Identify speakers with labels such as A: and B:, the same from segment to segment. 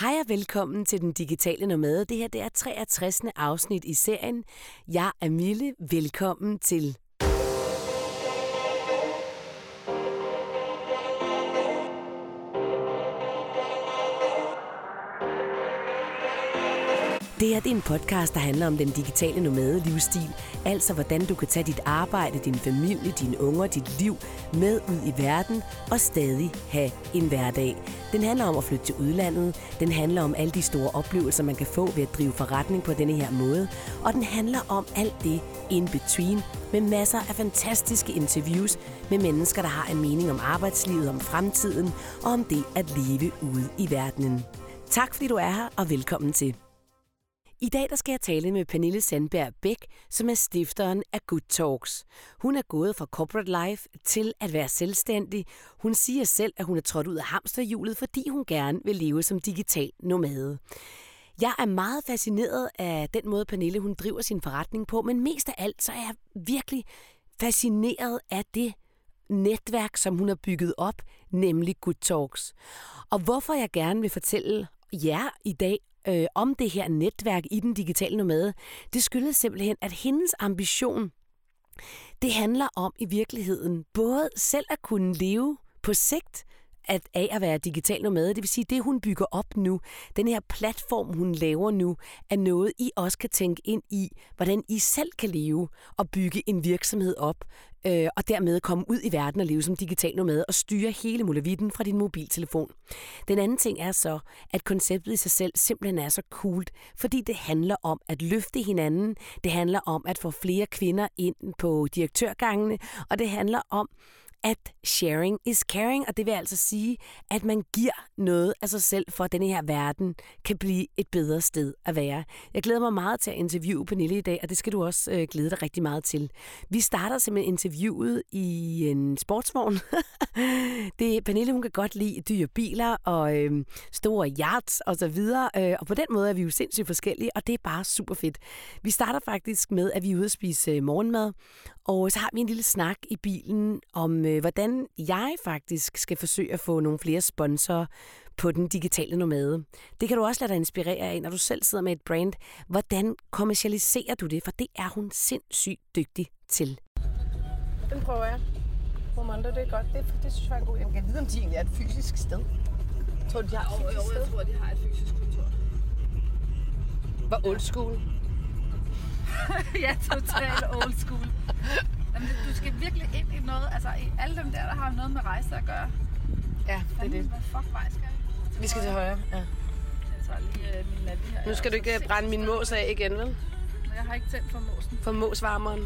A: Hej og velkommen til Den Digitale Nomade. Det her det er 63. afsnit i serien. Jeg er Mille. Velkommen til. Det her det er en podcast, der handler om den digitale nomade livsstil. Altså hvordan du kan tage dit arbejde, din familie, dine unger, dit liv med ud i verden og stadig have en hverdag. Den handler om at flytte til udlandet. Den handler om alle de store oplevelser, man kan få ved at drive forretning på denne her måde. Og den handler om alt det in between med masser af fantastiske interviews med mennesker, der har en mening om arbejdslivet, om fremtiden og om det at leve ude i verdenen. Tak fordi du er her, og velkommen til. I dag der skal jeg tale med Pernille Sandberg Bæk, som er stifteren af Good Talks. Hun er gået fra corporate life til at være selvstændig. Hun siger selv, at hun er trådt ud af hamsterhjulet, fordi hun gerne vil leve som digital nomade. Jeg er meget fascineret af den måde, Pernille hun driver sin forretning på, men mest af alt så er jeg virkelig fascineret af det netværk, som hun har bygget op, nemlig Good Talks. Og hvorfor jeg gerne vil fortælle jer i dag øh, om det her netværk i den digitale nomade, det skyldes simpelthen, at hendes ambition, det handler om i virkeligheden både selv at kunne leve på sigt at, af at være digital nomade. Det vil sige, det hun bygger op nu, den her platform, hun laver nu, er noget, I også kan tænke ind i, hvordan I selv kan leve og bygge en virksomhed op, øh, og dermed komme ud i verden og leve som digital nomade og styre hele muligheden fra din mobiltelefon. Den anden ting er så, at konceptet i sig selv simpelthen er så coolt, fordi det handler om at løfte hinanden, det handler om at få flere kvinder ind på direktørgangene, og det handler om at sharing is caring, og det vil altså sige, at man giver noget af sig selv for, at denne her verden kan blive et bedre sted at være. Jeg glæder mig meget til at interviewe Pernille i dag, og det skal du også øh, glæde dig rigtig meget til. Vi starter simpelthen interviewet i en sportsvogn. det, Pernille hun kan godt lide dyre biler og øh, store yachts og så videre, øh, og på den måde er vi jo sindssygt forskellige, og det er bare super fedt. Vi starter faktisk med, at vi er ude at spise øh, morgenmad, og så har vi en lille snak i bilen om, øh, hvordan jeg faktisk skal forsøge at få nogle flere sponsorer på den digitale nomade. Det kan du også lade dig inspirere af, når du selv sidder med et brand. Hvordan kommercialiserer du det? For det er hun sindssygt dygtig til.
B: Den prøver jeg. Momondo, det er godt. Det, det synes jeg er en god idé. Jeg kan vide, om de egentlig er et fysisk sted. Tror du, de har et fysisk
C: jo, jeg
B: sted?
C: tror, de har et fysisk kontor.
B: Hvor old school.
C: ja, totalt old school. Jamen, du skal virkelig ind i noget, altså i alle dem der, der har noget med rejse at gøre.
B: Ja, det er det.
C: Hvad fuck vej skal jeg?
B: Vi skal til højre. Ja.
C: Jeg tager lige øh, min navi her.
B: Nu skal du ikke brænde min mås af igen, vel?
C: Jeg har ikke tændt for måsen.
B: For måsvarmeren.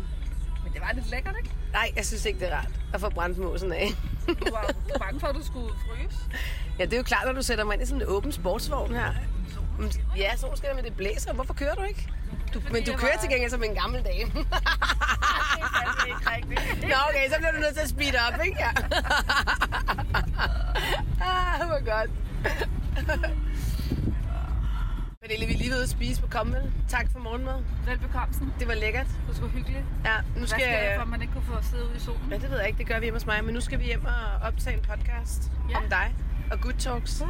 C: Men det var lidt lækkert, ikke?
B: Nej, jeg synes ikke, det er rart at få brændt måsen af.
C: Du var bange for, at du skulle fryse.
B: Ja, det er jo klart, når du sætter mig ind i sådan en åben sportsvogn her. Ja, så skal men det blæser. Hvorfor kører du ikke? Du, men du kører
C: var-
B: til gengæld som en gammel dame.
C: Det ikke rigtigt.
B: Nå, okay, så bliver du nødt til at speed op, ikke? Ja. ah, hvor godt. Pernille, vi er lige ved at spise på Kommel. Tak for morgenmad.
C: Velbekomsten.
B: Det var lækkert.
C: Det var sgu hyggeligt.
B: Ja, nu
C: Hvad
B: skal
C: skal jeg, for at man ikke kunne få sidde ude i solen?
B: Ja, det ved jeg ikke. Det gør vi hjemme hos mig. Men nu skal vi hjem og optage en podcast
C: Ja.
B: om dig og Good Talks.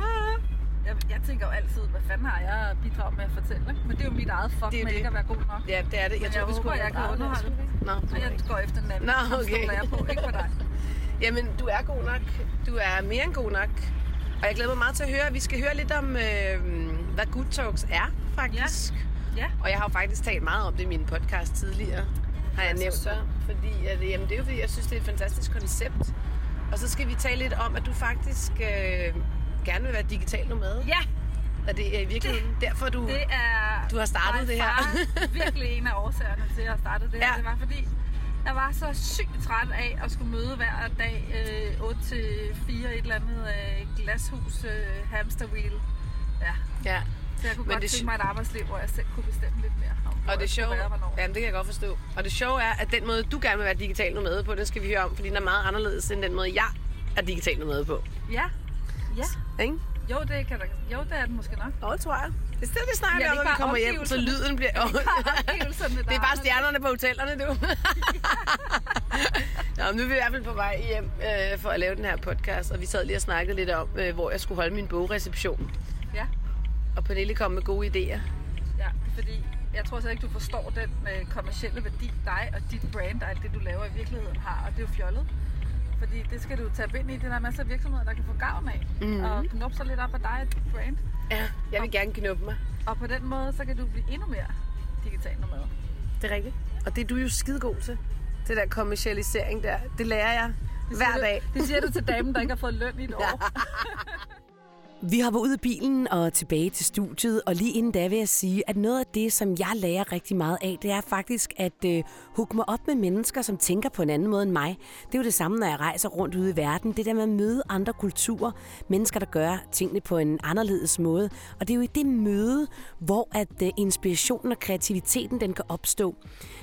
C: Jeg, jeg tænker jo altid, hvad fanden har jeg bidraget med at fortælle? Men det er jo mit eget fuck
B: Det
C: med
B: det.
C: ikke at være god nok.
B: Ja, det er det.
C: Men jeg håber, jeg kan underholde.
B: Nå,
C: Og jeg går efter den anden.
B: Nå,
C: Ham
B: okay.
C: stoler jeg på, ikke på dig.
B: Jamen, du er god nok. Du er mere end god nok. Og jeg glæder mig meget til at høre. Vi skal høre lidt om, øh, hvad Good Talks er, faktisk.
C: Ja.
B: Og jeg har jo faktisk talt meget om det i min podcast tidligere. Har jeg
C: Ja, så
B: nævnt dig. Fordi at, jamen, det er jo fordi, jeg synes, det er et fantastisk koncept. Og så skal vi tale lidt om, at du faktisk øh, gerne vil være digital nomade.
C: Ja,
B: Og det er i virkeligheden derfor, du...
C: det er...
B: Du har startet det her.
C: far virkelig en af årsagerne til, at jeg startede det her.
B: Ja.
C: Det var fordi, jeg var så sygt træt af at skulle møde hver dag øh, 8 til 4 et eller andet øh, glashus øh, hamster wheel. Ja,
B: Ja.
C: så jeg kunne
B: Men
C: godt
B: det-
C: tænke mig et arbejdsliv, hvor jeg selv kunne bestemme lidt mere om,
B: Og det sjove,
C: være, hvornår.
B: jamen det kan jeg godt forstå. Og det sjove er, at den måde, du gerne vil være digital nomade på, den skal vi høre om, fordi den er meget anderledes end den måde, jeg er digital nomade på.
C: Ja, ja.
B: Ikke?
C: Jo, det kan der, jo, det er den måske nok.
B: Det tror jeg. Det stedet, vi snakker
C: Ja,
B: om,
C: det
B: når vi kommer hjem, så lyden bliver...
C: Det er bare omgivelserne, der
B: det er bare stjernerne på hotellerne, du. Nå, nu er vi i hvert fald på vej hjem øh, for at lave den her podcast, og vi sad lige og snakkede lidt om, øh, hvor jeg skulle holde min bogreception.
C: Ja.
A: Og Pernille kom med gode idéer.
C: Ja, fordi jeg tror så ikke, du forstår den øh, kommercielle værdi, dig og dit brand og alt det, du laver i virkeligheden har. Og det er jo fjollet. Fordi det skal du tage ind i. Det er der masser af virksomheder, der kan få gavn af. Mm. Og knuppe sig lidt op af dig og dit brand.
A: Ja, jeg vil gerne knuppe mig.
C: Og på den måde, så kan du blive endnu mere digital nomad.
A: Det er rigtigt. Og det er du jo skide god til. Det der kommercialisering der. Det lærer jeg hver
C: du,
A: dag.
C: Det siger du til damen, der ikke har fået løn i et år.
D: Vi hopper ud af bilen og tilbage til studiet, og lige inden da vil jeg sige, at noget af det, som jeg lærer rigtig meget af, det er faktisk at øh, hugge mig op med mennesker, som tænker på en anden måde end mig. Det er jo det samme, når jeg rejser rundt ude i verden. Det der med at møde andre kulturer, mennesker, der gør tingene på en anderledes måde. Og det er jo i det møde, hvor at øh, inspirationen og kreativiteten den kan opstå.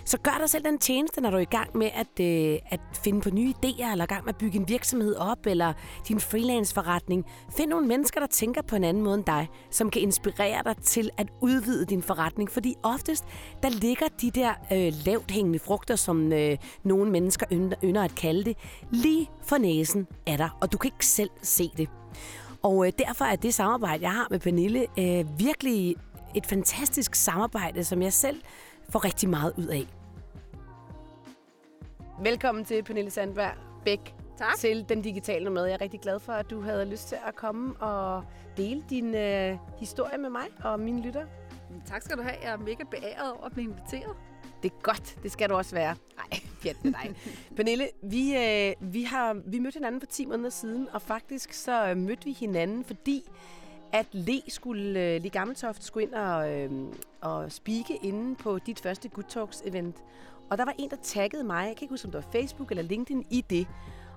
D: Så gør dig selv den tjeneste, når du er i gang med at, øh, at finde på nye idéer, eller i gang med at bygge en virksomhed op, eller din freelance-forretning. Find nogle mennesker, der tænker på en anden måde end dig, som kan inspirere dig til at udvide din forretning. Fordi oftest, der ligger de der øh, lavt hængende frugter, som øh, nogle mennesker ynder, ynder at kalde det, lige for næsen af dig, og du kan ikke selv se det. Og øh, derfor er det samarbejde, jeg har med Pernille, øh, virkelig et fantastisk samarbejde, som jeg selv får rigtig meget ud af.
A: Velkommen til Pernille Sandberg Bæk
C: Tak.
A: til Den Digitale med. Jeg er rigtig glad for, at du havde lyst til at komme og dele din øh, historie med mig og mine lyttere.
C: tak skal du have. Jeg er mega beæret over at blive inviteret.
A: Det er godt. Det skal du også være. Nej, fjert med dig. Pernille, vi, øh, vi har vi mødte hinanden for 10 måneder siden, og faktisk så øh, mødte vi hinanden, fordi at Le skulle, øh, Le Gammeltoft skulle ind og, øh, og speake inde på dit første Good Talks event. Og der var en, der taggede mig, jeg kan ikke huske, om det var Facebook eller LinkedIn, i det.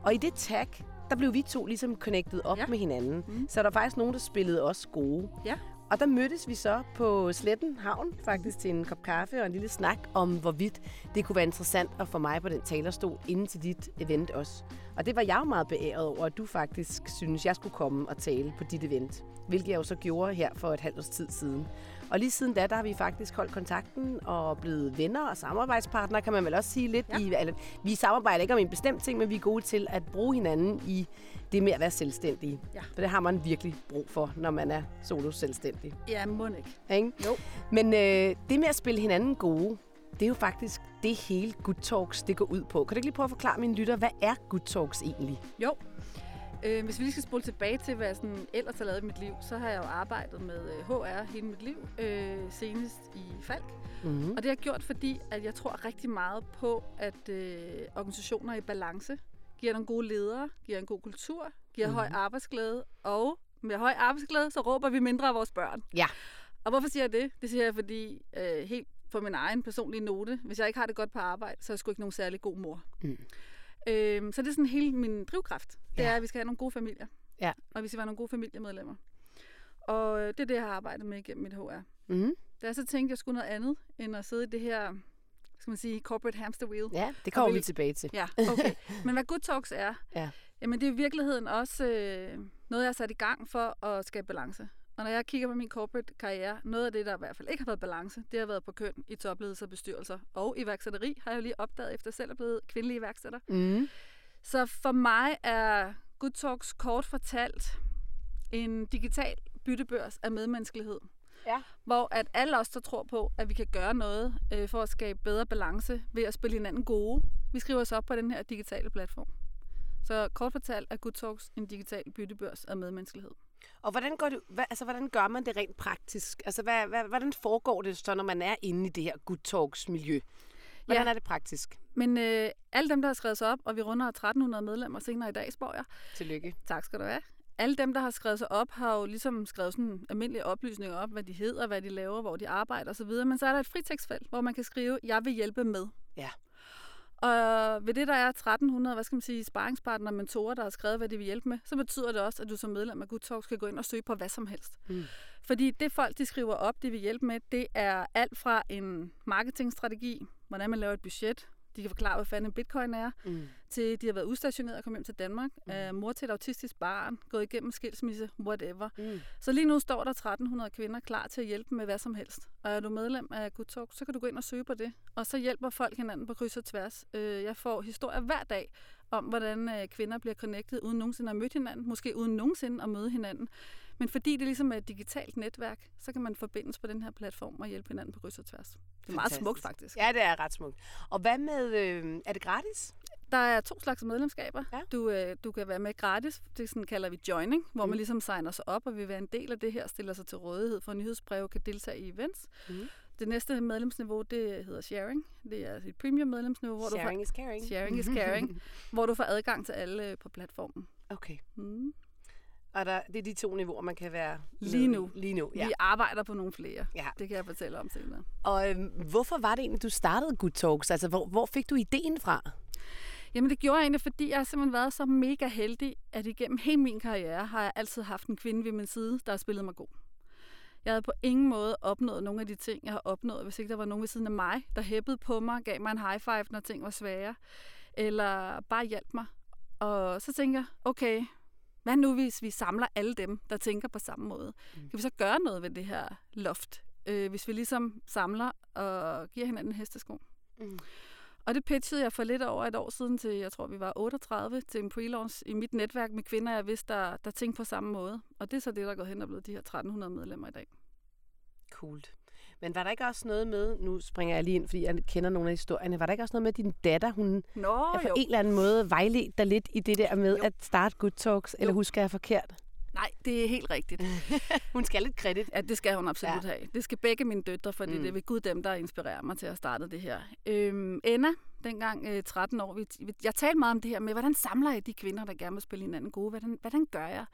A: Og i det tag, der blev vi to ligesom connected op
C: Ja.
A: med hinanden.
C: Mm.
A: Så der var faktisk nogen, der spillede os gode.
C: Ja.
A: Og der mødtes vi så på Sletten Havn, faktisk til en kop kaffe og en lille snak om, hvorvidt det kunne være interessant at få mig på den talerstol inden til dit event også. Og det var jeg jo meget beæret over, at du faktisk synes, jeg skulle komme og tale på dit event. Hvilket jeg jo så gjorde her for et halvt års tid siden. Og lige siden da, der har vi faktisk holdt kontakten og blevet venner og samarbejdspartnere, kan man vel også sige lidt.
C: Ja.
A: I, eller, vi samarbejder ikke om en bestemt ting, men vi er gode til at bruge hinanden i det med at være selvstændige.
C: Ja.
A: For det har man virkelig brug for, når man er solo selvstændig.
C: Ja, må ikke.
A: Ikke?
C: Jo.
A: Men øh, det med at spille hinanden gode, det er jo faktisk det hele Good Talks det går ud på. Kan du ikke lige prøve at forklare mine lytter, hvad er Good Talks egentlig?
C: Jo. Øh, hvis vi lige skal spole tilbage til, hvad jeg sådan ellers har lavet i mit liv, så har jeg jo arbejdet med øh, HR hele mit liv, øh, senest i Falk.
A: Mm-hmm.
C: Og det har jeg gjort, fordi at jeg tror rigtig meget på, at øh, organisationer er i balance giver nogle gode ledere, giver en god kultur, giver mm. høj arbejdsglæde, og med høj arbejdsglæde, så råber vi mindre af vores børn.
A: Ja.
C: Og hvorfor siger jeg det? Det siger jeg, fordi øh, helt på min egen personlige note, hvis jeg ikke har det godt på arbejde, så er jeg sgu ikke nogen særlig god mor.
A: Mm.
C: Øhm, så det er sådan hele min drivkraft. Det
A: Ja.
C: er, at vi skal have nogle gode familier.
A: Ja.
C: Og vi skal være nogle gode familiemedlemmer. Og det er det, jeg har arbejdet med igennem mit HR.
A: Mm-hmm.
C: Da jeg så tænkte, jeg skulle noget andet, end at sidde i det her, skal man sige, corporate hamster wheel.
A: Ja, det kommer vi
C: vi-
A: tilbage til.
C: Ja, okay. Men hvad Good Talks er,
A: Ja.
C: jamen det er i virkeligheden også øh, noget, jeg har sat i gang for at skabe balance. Og når jeg kigger på min corporate karriere, noget af det, der i hvert fald ikke har været balance, det har været på køn i topledelse og bestyrelser. Og iværksætteri har jeg jo lige opdaget, efter selv er blevet kvindelig iværksætter.
A: Mm.
C: Så for mig er Good Talks kort fortalt en digital byttebørs af medmenneskelighed.
A: Ja.
C: Hvor at alle os, der tror på, at vi kan gøre noget øh, for at skabe bedre balance ved at spille hinanden gode, vi skriver os op på den her digitale platform. Så kort fortalt er Good Talks en digital byttebørs af medmenneskelighed.
A: Og hvordan, går det, hvad, altså, hvordan gør man det rent praktisk? Altså, hvad, hvad, hvordan foregår det så, når man er inde i det her Good Talks miljø? Hvordan
C: Ja.
A: er det praktisk?
C: Men øh, alle dem, der har skrevet sig op, og vi runder 1300 medlemmer senere i dag, spår jeg,
A: Tillykke.
C: Tak skal du have. Alle dem, der har skrevet sig op, har jo ligesom skrevet sådan almindelige oplysninger op, hvad de hedder, hvad de laver, hvor de arbejder osv. Men så er der et fritekstfelt, hvor man kan skrive, jeg vil hjælpe med.
A: Ja.
C: Og ved det, der er 1300, hvad skal man sige, sparringspartnere og mentorer, der har skrevet, hvad de vil hjælpe med, så betyder det også, at du som medlem af Good Talk skal gå ind og søge på hvad som helst.
A: Mm.
C: Fordi det folk, de skriver op, de vil hjælpe med, det er alt fra en marketingstrategi, hvordan man laver et budget, de kan forklare, hvad fanden en bitcoin er,
A: Mm.
C: til de har været udstationeret og kommet hjem til Danmark. Mm. Uh, mor til et autistisk barn, gået igennem skilsmisse, whatever.
A: Mm.
C: Så lige nu står der 1300 kvinder klar til at hjælpe med hvad som helst. Og er du medlem af Good Talk, så kan du gå ind og søge på det. Og så hjælper folk hinanden på kryds og tværs. Uh, jeg får historier hver dag om, hvordan uh, kvinder bliver connected uden nogensinde at møde hinanden. Måske uden nogensinde at møde hinanden. Men fordi det ligesom er et digitalt netværk, så kan man forbindes på den her platform og hjælpe hinanden på kryds og tværs. Det er meget
A: Fantastisk.
C: smukt faktisk.
A: Ja, det er ret smukt. Og hvad med, øh, er det gratis?
C: Der er to slags medlemskaber.
A: Ja.
C: Du, øh, du kan være med gratis, det sådan kalder vi joining, hvor
A: Mm.
C: man ligesom signer sig op og vil være en del af det her, stiller sig til rådighed for nyhedsbreve, kan deltage i events.
A: Mm.
C: Det næste medlemsniveau, det hedder sharing. Det er et premium medlemsniveau, hvor
A: Sharing is caring.
C: du får, sharing is caring, hvor du får adgang til alle på platformen.
A: Okay.
C: Mm.
A: Og der, det er de to niveauer, man kan være
C: Lige nu.
A: Lige nu, ja.
C: Vi arbejder på nogle flere.
A: ja.
C: Det kan jeg fortælle om senere.
A: Og øhm, hvorfor var det egentlig, du startede Good Talks? Altså, hvor, hvor fik du ideen fra?
C: Jamen det gjorde jeg egentlig, fordi jeg har simpelthen været så mega heldig, at igennem hele min karriere har jeg altid haft en kvinde ved min side, der har spillet mig god. Jeg havde på ingen måde opnået nogle af de ting, jeg har opnået, hvis ikke der var nogen ved siden af mig, der hæppede på mig, gav mig en high five, når ting var svære, eller bare hjalp mig. Og så tænker jeg, okay, hvad nu hvis vi samler alle dem, der tænker på samme måde?
A: Mm.
C: Kan vi så gøre noget ved det her loft, øh, hvis vi ligesom samler og giver hinanden en hestesko?
A: Mm.
C: Og det pitchede jeg for lidt over et år siden til, jeg tror vi var 38, til en pre-launch i mit netværk med kvinder, jeg vidste, der, der tænkte på samme måde. Og det er så det, der er gået hen og blevet de her 1300 medlemmer i dag.
A: Cool. Men var der ikke også noget med, nu springer jeg lige ind, fordi jeg kender nogle af historierne, var der ikke også noget med, at din datter, hun
C: Nå
A: er på en eller anden måde vejledt dig lidt i det der med
C: Jo.
A: at starte Good Talks, eller husker jeg forkert?
C: Nej, det er helt rigtigt.
A: Hun skal lidt kredit.
C: Ja, det skal hun absolut ja. have. Det skal begge mine døtre, fordi
A: Mm.
C: det er ved Gud dem, der inspirerer mig til at starte det her. Øhm, Anna, dengang øh, 13 år, vi- jeg talte meget om det her med, hvordan samler jeg de kvinder, der gerne vil spille hinanden gode? Hvordan, hvordan gør jeg?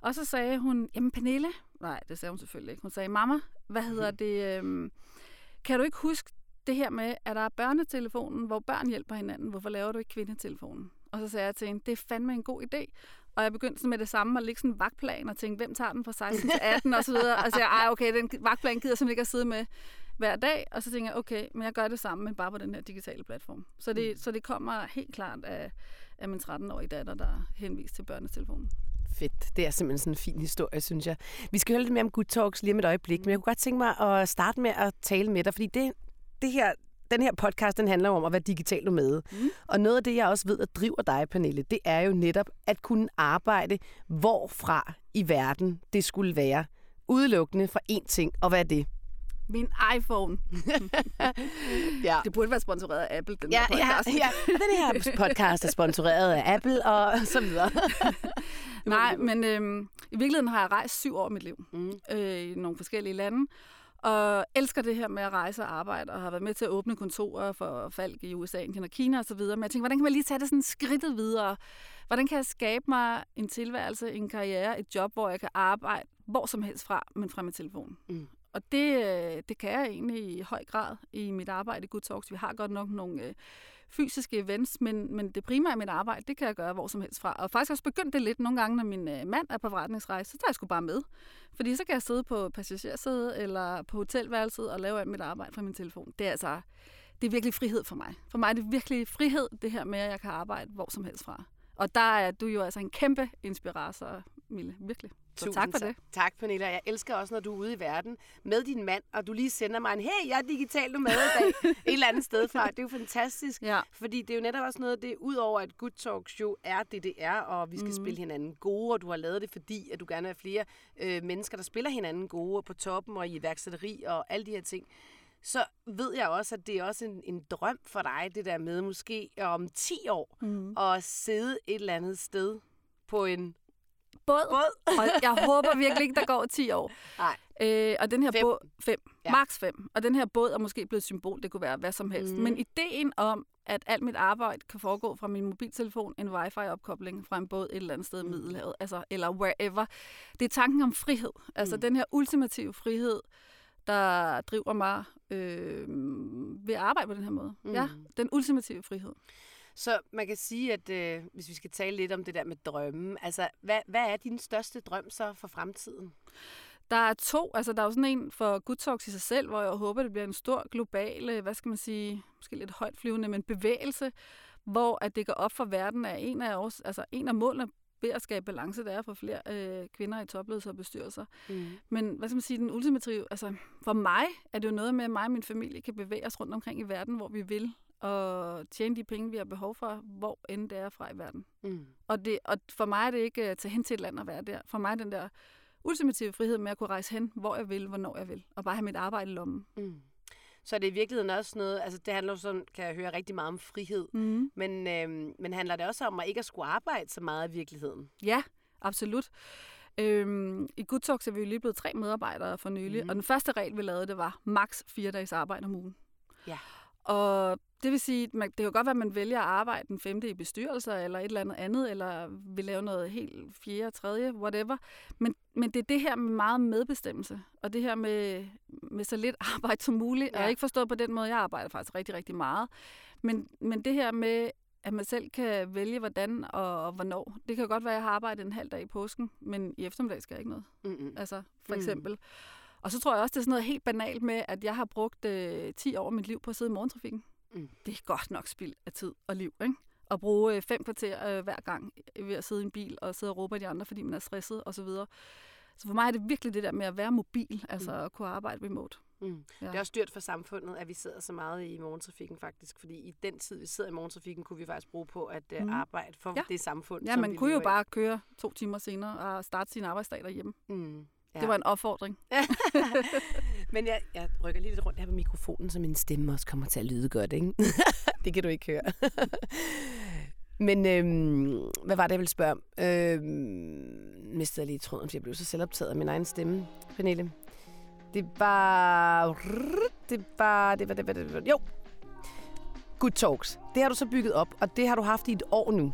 C: Og så sagde hun, jamen Pernille, nej, det sagde hun selvfølgelig ikke. Hun sagde, mamma, hvad hedder det, øhm, kan du ikke huske det her med, at der er børnetelefonen, hvor børn hjælper hinanden, hvorfor laver du ikke kvindetelefonen? Og så sagde jeg til hende, det er fandme en god idé. Og jeg begyndte med det samme at lægge sådan en vagtplan og tænke, hvem tager den fra 16 til 18 og så videre. Og så sagde jeg, okay, den vagtplan gider jeg simpelthen ikke at sidde med hver dag. Og så tænker jeg, okay, men jeg gør det samme, men bare på den her digitale platform. Så det, så det kommer helt klart af, af min 13-årige datter, der er henvist til børnetelefonen.
A: Fedt. Det er simpelthen sådan en fin historie, synes jeg. Vi skal høre lidt mere om Good Talks lige om et øjeblik, men jeg kunne godt tænke mig at starte med at tale med dig, fordi det, det her, den her podcast, den handler om at være digital nomade. Mm. Og noget af det, jeg også ved, at driver dig, Pernille, det er jo netop at kunne arbejde hvorfra i verden det skulle være. Udelukkende for én ting, og hvad er det?
C: Min iPhone.
A: Ja.
C: Det burde være sponsoreret af Apple, den
A: Ja,
C: her
A: ja,
C: podcast.
A: ja. Den her podcast er sponsoreret af Apple og så videre.
C: Nej, men øhm, i virkeligheden har jeg rejst syv år af mit liv
A: Mm.
C: øh, i nogle forskellige lande. Og elsker det her med at rejse og arbejde, og har været med til at åbne kontorer for Falk i USA, Indien og Kina osv. Men jeg tænker, hvordan kan man lige tage det sådan skridtet videre? Hvordan kan jeg skabe mig en tilværelse, en karriere, et job, hvor jeg kan arbejde hvor som helst fra, men fra min telefon?
A: Mm.
C: Og det, øh, det kan jeg egentlig i høj grad i mit arbejde i Good Talks. Vi har godt nok nogle øh, fysiske events, men, men det primære af mit arbejde, det kan jeg gøre hvor som helst fra. Og faktisk også begyndt det lidt nogle gange, når min øh, mand er på forretningsrejse, så tager jeg sgu bare med. Fordi så kan jeg sidde på passagersædet eller på hotelværelset og lave alt mit arbejde fra min telefon. Det er altså, det er virkelig frihed for mig. For mig er det virkelig frihed, det her med, at jeg kan arbejde hvor som helst fra. Og der er du jo altså en kæmpe inspirator, Mille. Virkelig. Så
A: Tusind
C: tak for det.
A: Tak, Pernilla. Jeg elsker også, når du er ude i verden med din mand, og du lige sender mig en, hey, jeg er digital nomade i dag, et eller andet sted fra. Det er jo fantastisk,
C: Ja.
A: fordi det er jo netop også noget af det, udover at Good Talk Show er det, det er, og vi skal mm. spille hinanden gode, og du har lavet det, fordi at du gerne vil have flere øh, mennesker, der spiller hinanden gode, og på toppen og i iværksætteri og alle de her ting. Så ved jeg også, at det er også en, en drøm for dig, det der med måske om 10 år,
C: Mm.
A: at sidde et eller andet sted på en
C: Båd.
A: båd.
C: Og jeg håber virkelig ikke, der går 10 år.
A: Nej.
C: Øh, og den her
A: Fem.
C: båd, fem,
A: Ja.
C: ja. max fem. Og den her båd er måske blevet et symbol, det kunne være hvad som helst. Mm. Men ideen om, at alt mit arbejde kan foregå fra min mobiltelefon, en wifi-opkobling fra en båd et eller andet sted i
A: Mm.
C: Middelhavet, altså, eller wherever, det er tanken om frihed. Altså
A: Mm.
C: den her ultimative frihed, der driver mig øh, ved at arbejde på den her måde.
A: Mm.
C: Ja, den ultimative frihed.
A: Så man kan sige, at øh, hvis vi skal tale lidt om det der med drømme, altså hvad, hvad er din største drøm så for fremtiden?
C: Der er to, altså der er jo sådan en for Good Talks i sig selv, hvor jeg håber, det bliver en stor global, øh, hvad skal man sige, måske lidt højt flyvende, men bevægelse, hvor at det går op for verden, at en af, os, altså en af målene ved at skabe balance, det er få flere øh, kvinder i topledelser og bestyrelser.
A: Mm.
C: Men hvad skal man sige, den ultimative, altså for mig er det jo noget med, at mig og min familie kan bevæge os rundt omkring i verden, hvor vi vil, og tjene de penge, vi har behov for, hvor end det er fra i verden.
A: Mm.
C: Og, det, og for mig er det ikke at tage hen til et land og være der. For mig er den der ultimative frihed med at kunne rejse hen, hvor jeg vil, hvornår jeg vil, og bare have mit arbejde i lommen.
A: Mm. Så det er i virkeligheden også noget, altså det handler jo sådan, kan jeg høre, rigtig meget om frihed.
C: Mm.
A: Men, øhm, men handler det også om at ikke at skulle arbejde så meget i virkeligheden?
C: Ja, absolut. Øhm, I Good Talks er vi jo lige blevet tre medarbejdere for nylig, mm-hmm. og den første regel, vi lavede, det var maks fire dages arbejde om ugen.
A: Ja.
C: Og det vil sige, man, det kan godt være, at man vælger at arbejde den femte i bestyrelser, eller et eller andet andet, eller vil lave noget helt fjerde, tredje, whatever. Men, men det er det her med meget medbestemmelse, og det her med, med så lidt arbejde som muligt, ja.
A: Ja.
C: og ikke forstået på den måde, jeg arbejder faktisk rigtig, rigtig meget. Men, men det her med, at man selv kan vælge, hvordan og, og hvornår. Det kan godt være, at jeg har arbejdet en halv dag i påsken, men i eftermiddag skal jeg ikke noget.
A: Mm-mm.
C: Altså, for
A: Mm.
C: eksempel. Og så tror jeg også, det er sådan noget helt banalt med, at jeg har brugt øh, 10 år af mit liv på at sidde i morgentrafikken.
A: Mm.
C: Det er godt nok spild af tid og liv, ikke? At bruge øh, fem kvarter øh, hver gang ved at sidde i en bil og sidde og råbe af de andre, fordi man er stresset osv. Så, så for mig er det virkelig det der med at være mobil, altså at kunne arbejde remote.
A: Mm.
C: Ja.
A: Det er også dyrt for samfundet, at vi sidder så meget i morgentrafikken faktisk, fordi i den tid, vi sidder i morgentrafikken, kunne vi faktisk bruge på at uh,
C: Mm.
A: arbejde for
C: Ja.
A: det samfund,
C: Ja,
A: som
C: man
A: vi
C: kunne jo bare køre to timer senere og starte sin arbejdsdag derhjemme.
A: Mm.
C: Ja. Det var en opfordring.
A: Men jeg, jeg rykker lige lidt rundt her på mikrofonen, så min stemme også kommer til at lyde godt, ikke? det kan du ikke høre. Men øhm, hvad var det, jeg ville spørge om? Øhm, mistede jeg lige tråden, fordi jeg blev så selvoptaget af min egen stemme, Pernille. Det var... Det var... Det var... Det var, det var jo. Good Talks. Det har du så bygget op, og det har du haft i et år nu.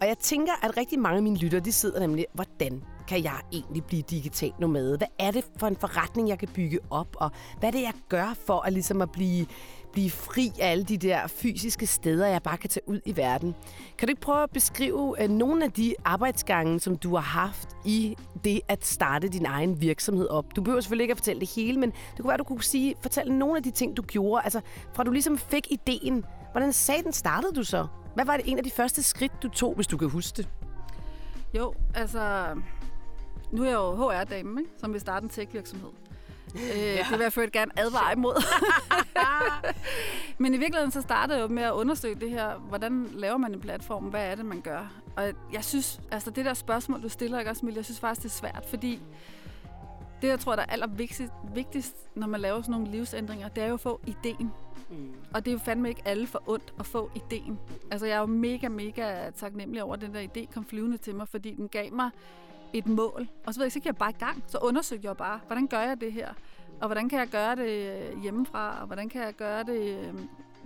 A: Og jeg tænker, at rigtig mange af mine lyttere, de sidder nemlig, hvordan kan jeg egentlig blive digital nomade? Hvad er det for en forretning, jeg kan bygge op? Og hvad er det, jeg gør for at, ligesom at blive, blive fri af alle de der fysiske steder, jeg bare kan tage ud i verden? Kan du ikke prøve at beskrive øh, nogle af de arbejdsgange, som du har haft i det at starte din egen virksomhed op? Du behøver selvfølgelig ikke at fortælle det hele, men det kunne være, du kunne sige, fortælle nogle af de ting, du gjorde. Altså, fra du ligesom fik ideen, hvordan satan startede du så? Hvad var det en af de første skridt, du tog, hvis du kan huske det?
C: Jo, altså... Nu er jeg jo HR-dame, ikke? som vil starte en tech-virksomhed. Øh, Det vil jeg ført gerne advare imod. Men i virkeligheden så startede jeg jo med at undersøge det her. Hvordan laver man en platform? Hvad er det, man gør? Og jeg synes, altså det der spørgsmål, du stiller, ikke også, Mille, jeg synes faktisk, det er svært, fordi det, jeg tror, der er allervigtigst, vigtigst, når man laver sådan nogle livsændringer, det er jo at få ideen.
A: Mm.
C: Og det er jo fandme ikke alle for ondt at få ideen. Altså, jeg er jo mega, mega taknemmelig over, at den der idé kom flyvende til mig, fordi den gav mig et mål. Og så ved jeg, så gik jeg bare i gang. Så undersøgte jeg bare, hvordan gør jeg det her? Og hvordan kan jeg gøre det øh, hjemmefra? Og hvordan kan jeg gøre det, øh,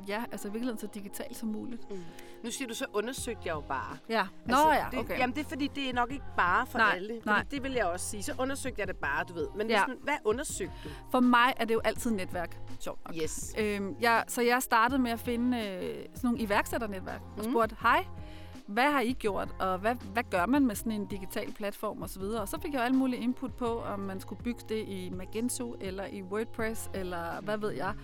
C: ja, altså i virkeligheden så digitalt som muligt?
A: Mm. Nu siger du, så undersøgte jeg jo bare.
C: Ja. Nå ja,
A: det,
C: okay.
A: Jamen det er fordi, det er nok ikke bare for
C: Nej,
A: alle.
C: Nej.
A: Det vil jeg også sige. Så undersøgte jeg det bare, du ved. Men
C: Ja.
A: ja. sådan, hvad undersøgte du?
C: For mig er det jo altid netværk. Sjovt nok.
A: Yes.
C: Øhm, jeg, så jeg startede med at finde øh, sådan nogle iværksætternetværk og
A: Mm.
C: spurgte, hej, hvad har I gjort, og hvad, hvad gør man med sådan en digital platform osv.? Og så fik jeg jo alle mulige input på, om man skulle bygge det i Magento, eller i WordPress, eller hvad ved jeg.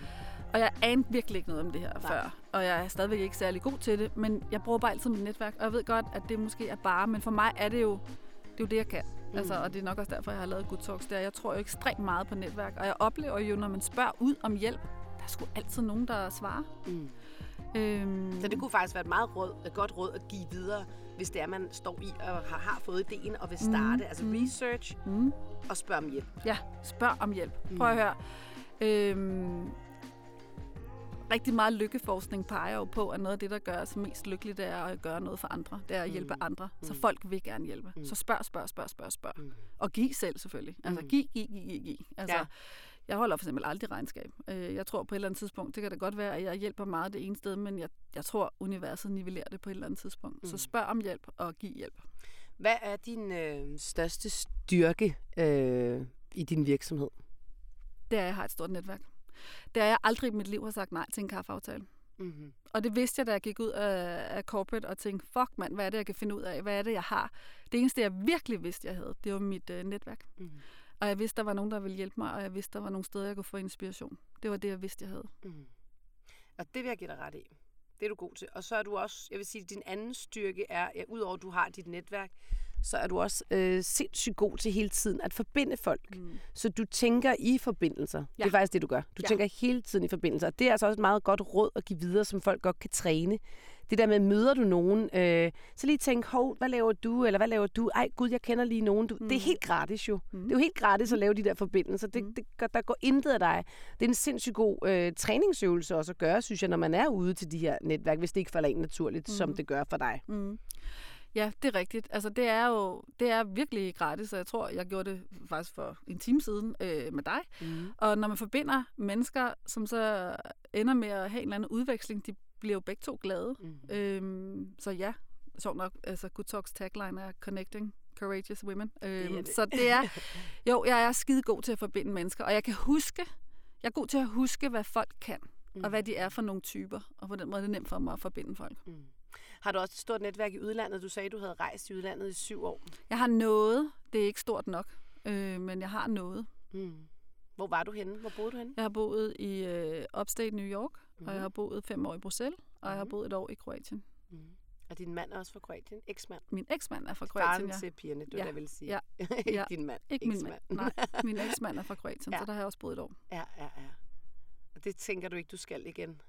C: Og jeg anede virkelig ikke noget om det her
A: Nej.
C: før, og jeg er stadigvæk ikke særlig god til det, men jeg bruger bare altid mit netværk, og jeg ved godt, at det måske er bare, men for mig er det jo det, er jo det jeg kan. Mm. Altså, og det er nok også derfor, jeg har lavet Good Talks der. Jeg tror jo ekstremt meget på netværk, og jeg oplever jo, når man spørger ud om hjælp, der er sgu altid nogen, der svarer.
A: Mm.
C: Øhm,
A: Så det kunne faktisk være et meget råd, et godt råd at give videre, hvis det er, man står i og har, har fået ideen og vil starte. Mm. Altså
C: mm.
A: research
C: mm,
A: og spørge om hjælp.
C: ja, spørg om hjælp. Prøv at høre. Øhm, rigtig meget lykkeforskning peger jo på, at noget af det, der gør os mest lykkelige, det er at gøre noget for andre. Det er at hjælpe
A: Mm.
C: andre. Så
A: Mm.
C: folk vil gerne hjælpe.
A: Mm.
C: Så spørg, spørg, spørg, spørg, spørg.
A: Mm.
C: Og giv selv selvfølgelig. Altså
A: Mm.
C: giv, giv, giv, giv, giv. Altså,
A: Ja.
C: Jeg holder for eksempel aldrig regnskab. Øh, Jeg tror på et eller andet tidspunkt, det kan da godt være, at jeg hjælper meget det ene sted, men jeg, jeg tror, universet nivellerer det på et eller andet tidspunkt. Så
A: Mm.
C: spørg om hjælp og giv hjælp.
A: Hvad er din øh, største styrke øh, i din virksomhed?
C: Det er, at jeg har et stort netværk. Det er, at jeg aldrig i mit liv har sagt nej til en kaffeaftale.
A: Mm-hmm.
C: Og det vidste jeg, da jeg gik ud af, af corporate og tænkte, fuck mand, hvad er det, jeg kan finde ud af? Hvad er det, jeg har? Det eneste, jeg virkelig vidste, jeg havde, det var mit øh, netværk.
A: Mm-hmm.
C: Og jeg vidste, der var nogen, der ville hjælpe mig, og jeg vidste, der var nogle steder, jeg kunne få inspiration. Det var det, jeg vidste, jeg havde.
A: Mm. Og det vil jeg give dig ret i. Det er du god til. Og så er du også, jeg vil sige, din anden styrke er, ja, udover at du har dit netværk, så er du også øh, sindssygt god til hele tiden at forbinde folk.
C: Mm.
A: Så du tænker i forbindelser. Ja. Det er faktisk det, du gør. Du ja. Tænker hele tiden i forbindelser. Og det er altså også et meget godt råd at give videre, som folk godt kan træne. Det der med, møder du nogen, øh, så lige tænk, hov, hvad laver du, eller hvad laver du? Ej, gud, jeg kender lige nogen. Du, mm. Det er helt gratis jo. Mm. Det er jo helt gratis at lave de der forbindelser. Det,
C: Mm.
A: det, der går intet af dig. Det er en sindssygt god øh, træningsøvelse også at gøre, synes jeg, når man er ude til de her netværk, hvis det ikke falder ind naturligt, mm. som det gør for dig.
C: Mm. Ja, det er rigtigt. Altså, det er jo det er virkelig gratis, og jeg tror, jeg gjorde det faktisk for en time siden øh, med dig.
A: Mm.
C: Og når man forbinder mennesker, som så ender med at have en eller anden udveksling, de bliver jo begge to glade.
A: Mm.
C: Øhm, så ja, sjovt nok, altså Good Talks tagline er Connecting Courageous Women. Øhm,
A: det.
C: Så det er, jo, jeg er skide god til at forbinde mennesker, og jeg kan huske, jeg er god til at huske, hvad folk kan, mm. og hvad de er for nogle typer, og på den måde er det nemt for mig at forbinde folk.
A: Mm. Har du også et stort netværk i udlandet? Du sagde, du havde rejst i udlandet i syv år.
C: Jeg har noget, det er ikke stort nok, øh, men jeg har noget.
A: Mm. Hvor var du henne? Hvor boede du henne?
C: Jeg har boet i øh, upstate New York, mm. og jeg
A: Mhm.
C: har boet fem år i Bruxelles, og jeg har
A: Mhm.
C: boet et år i Kroatien.
A: Mm. Og din mand er også fra Kroatien? Eksmand?
C: Min eksmand er fra Kroatien,
A: Faren
C: ja.
A: til pigerne, du
C: Ja.
A: ja. vil sige.
C: Ja.
A: ikke
C: Ja.
A: din mand.
C: Ikke min mand. Nej, min eksmand er fra Kroatien,
A: Ja.
C: så der har jeg også boet et år.
A: ja, ja, ja. Og det tænker du ikke, du skal igen?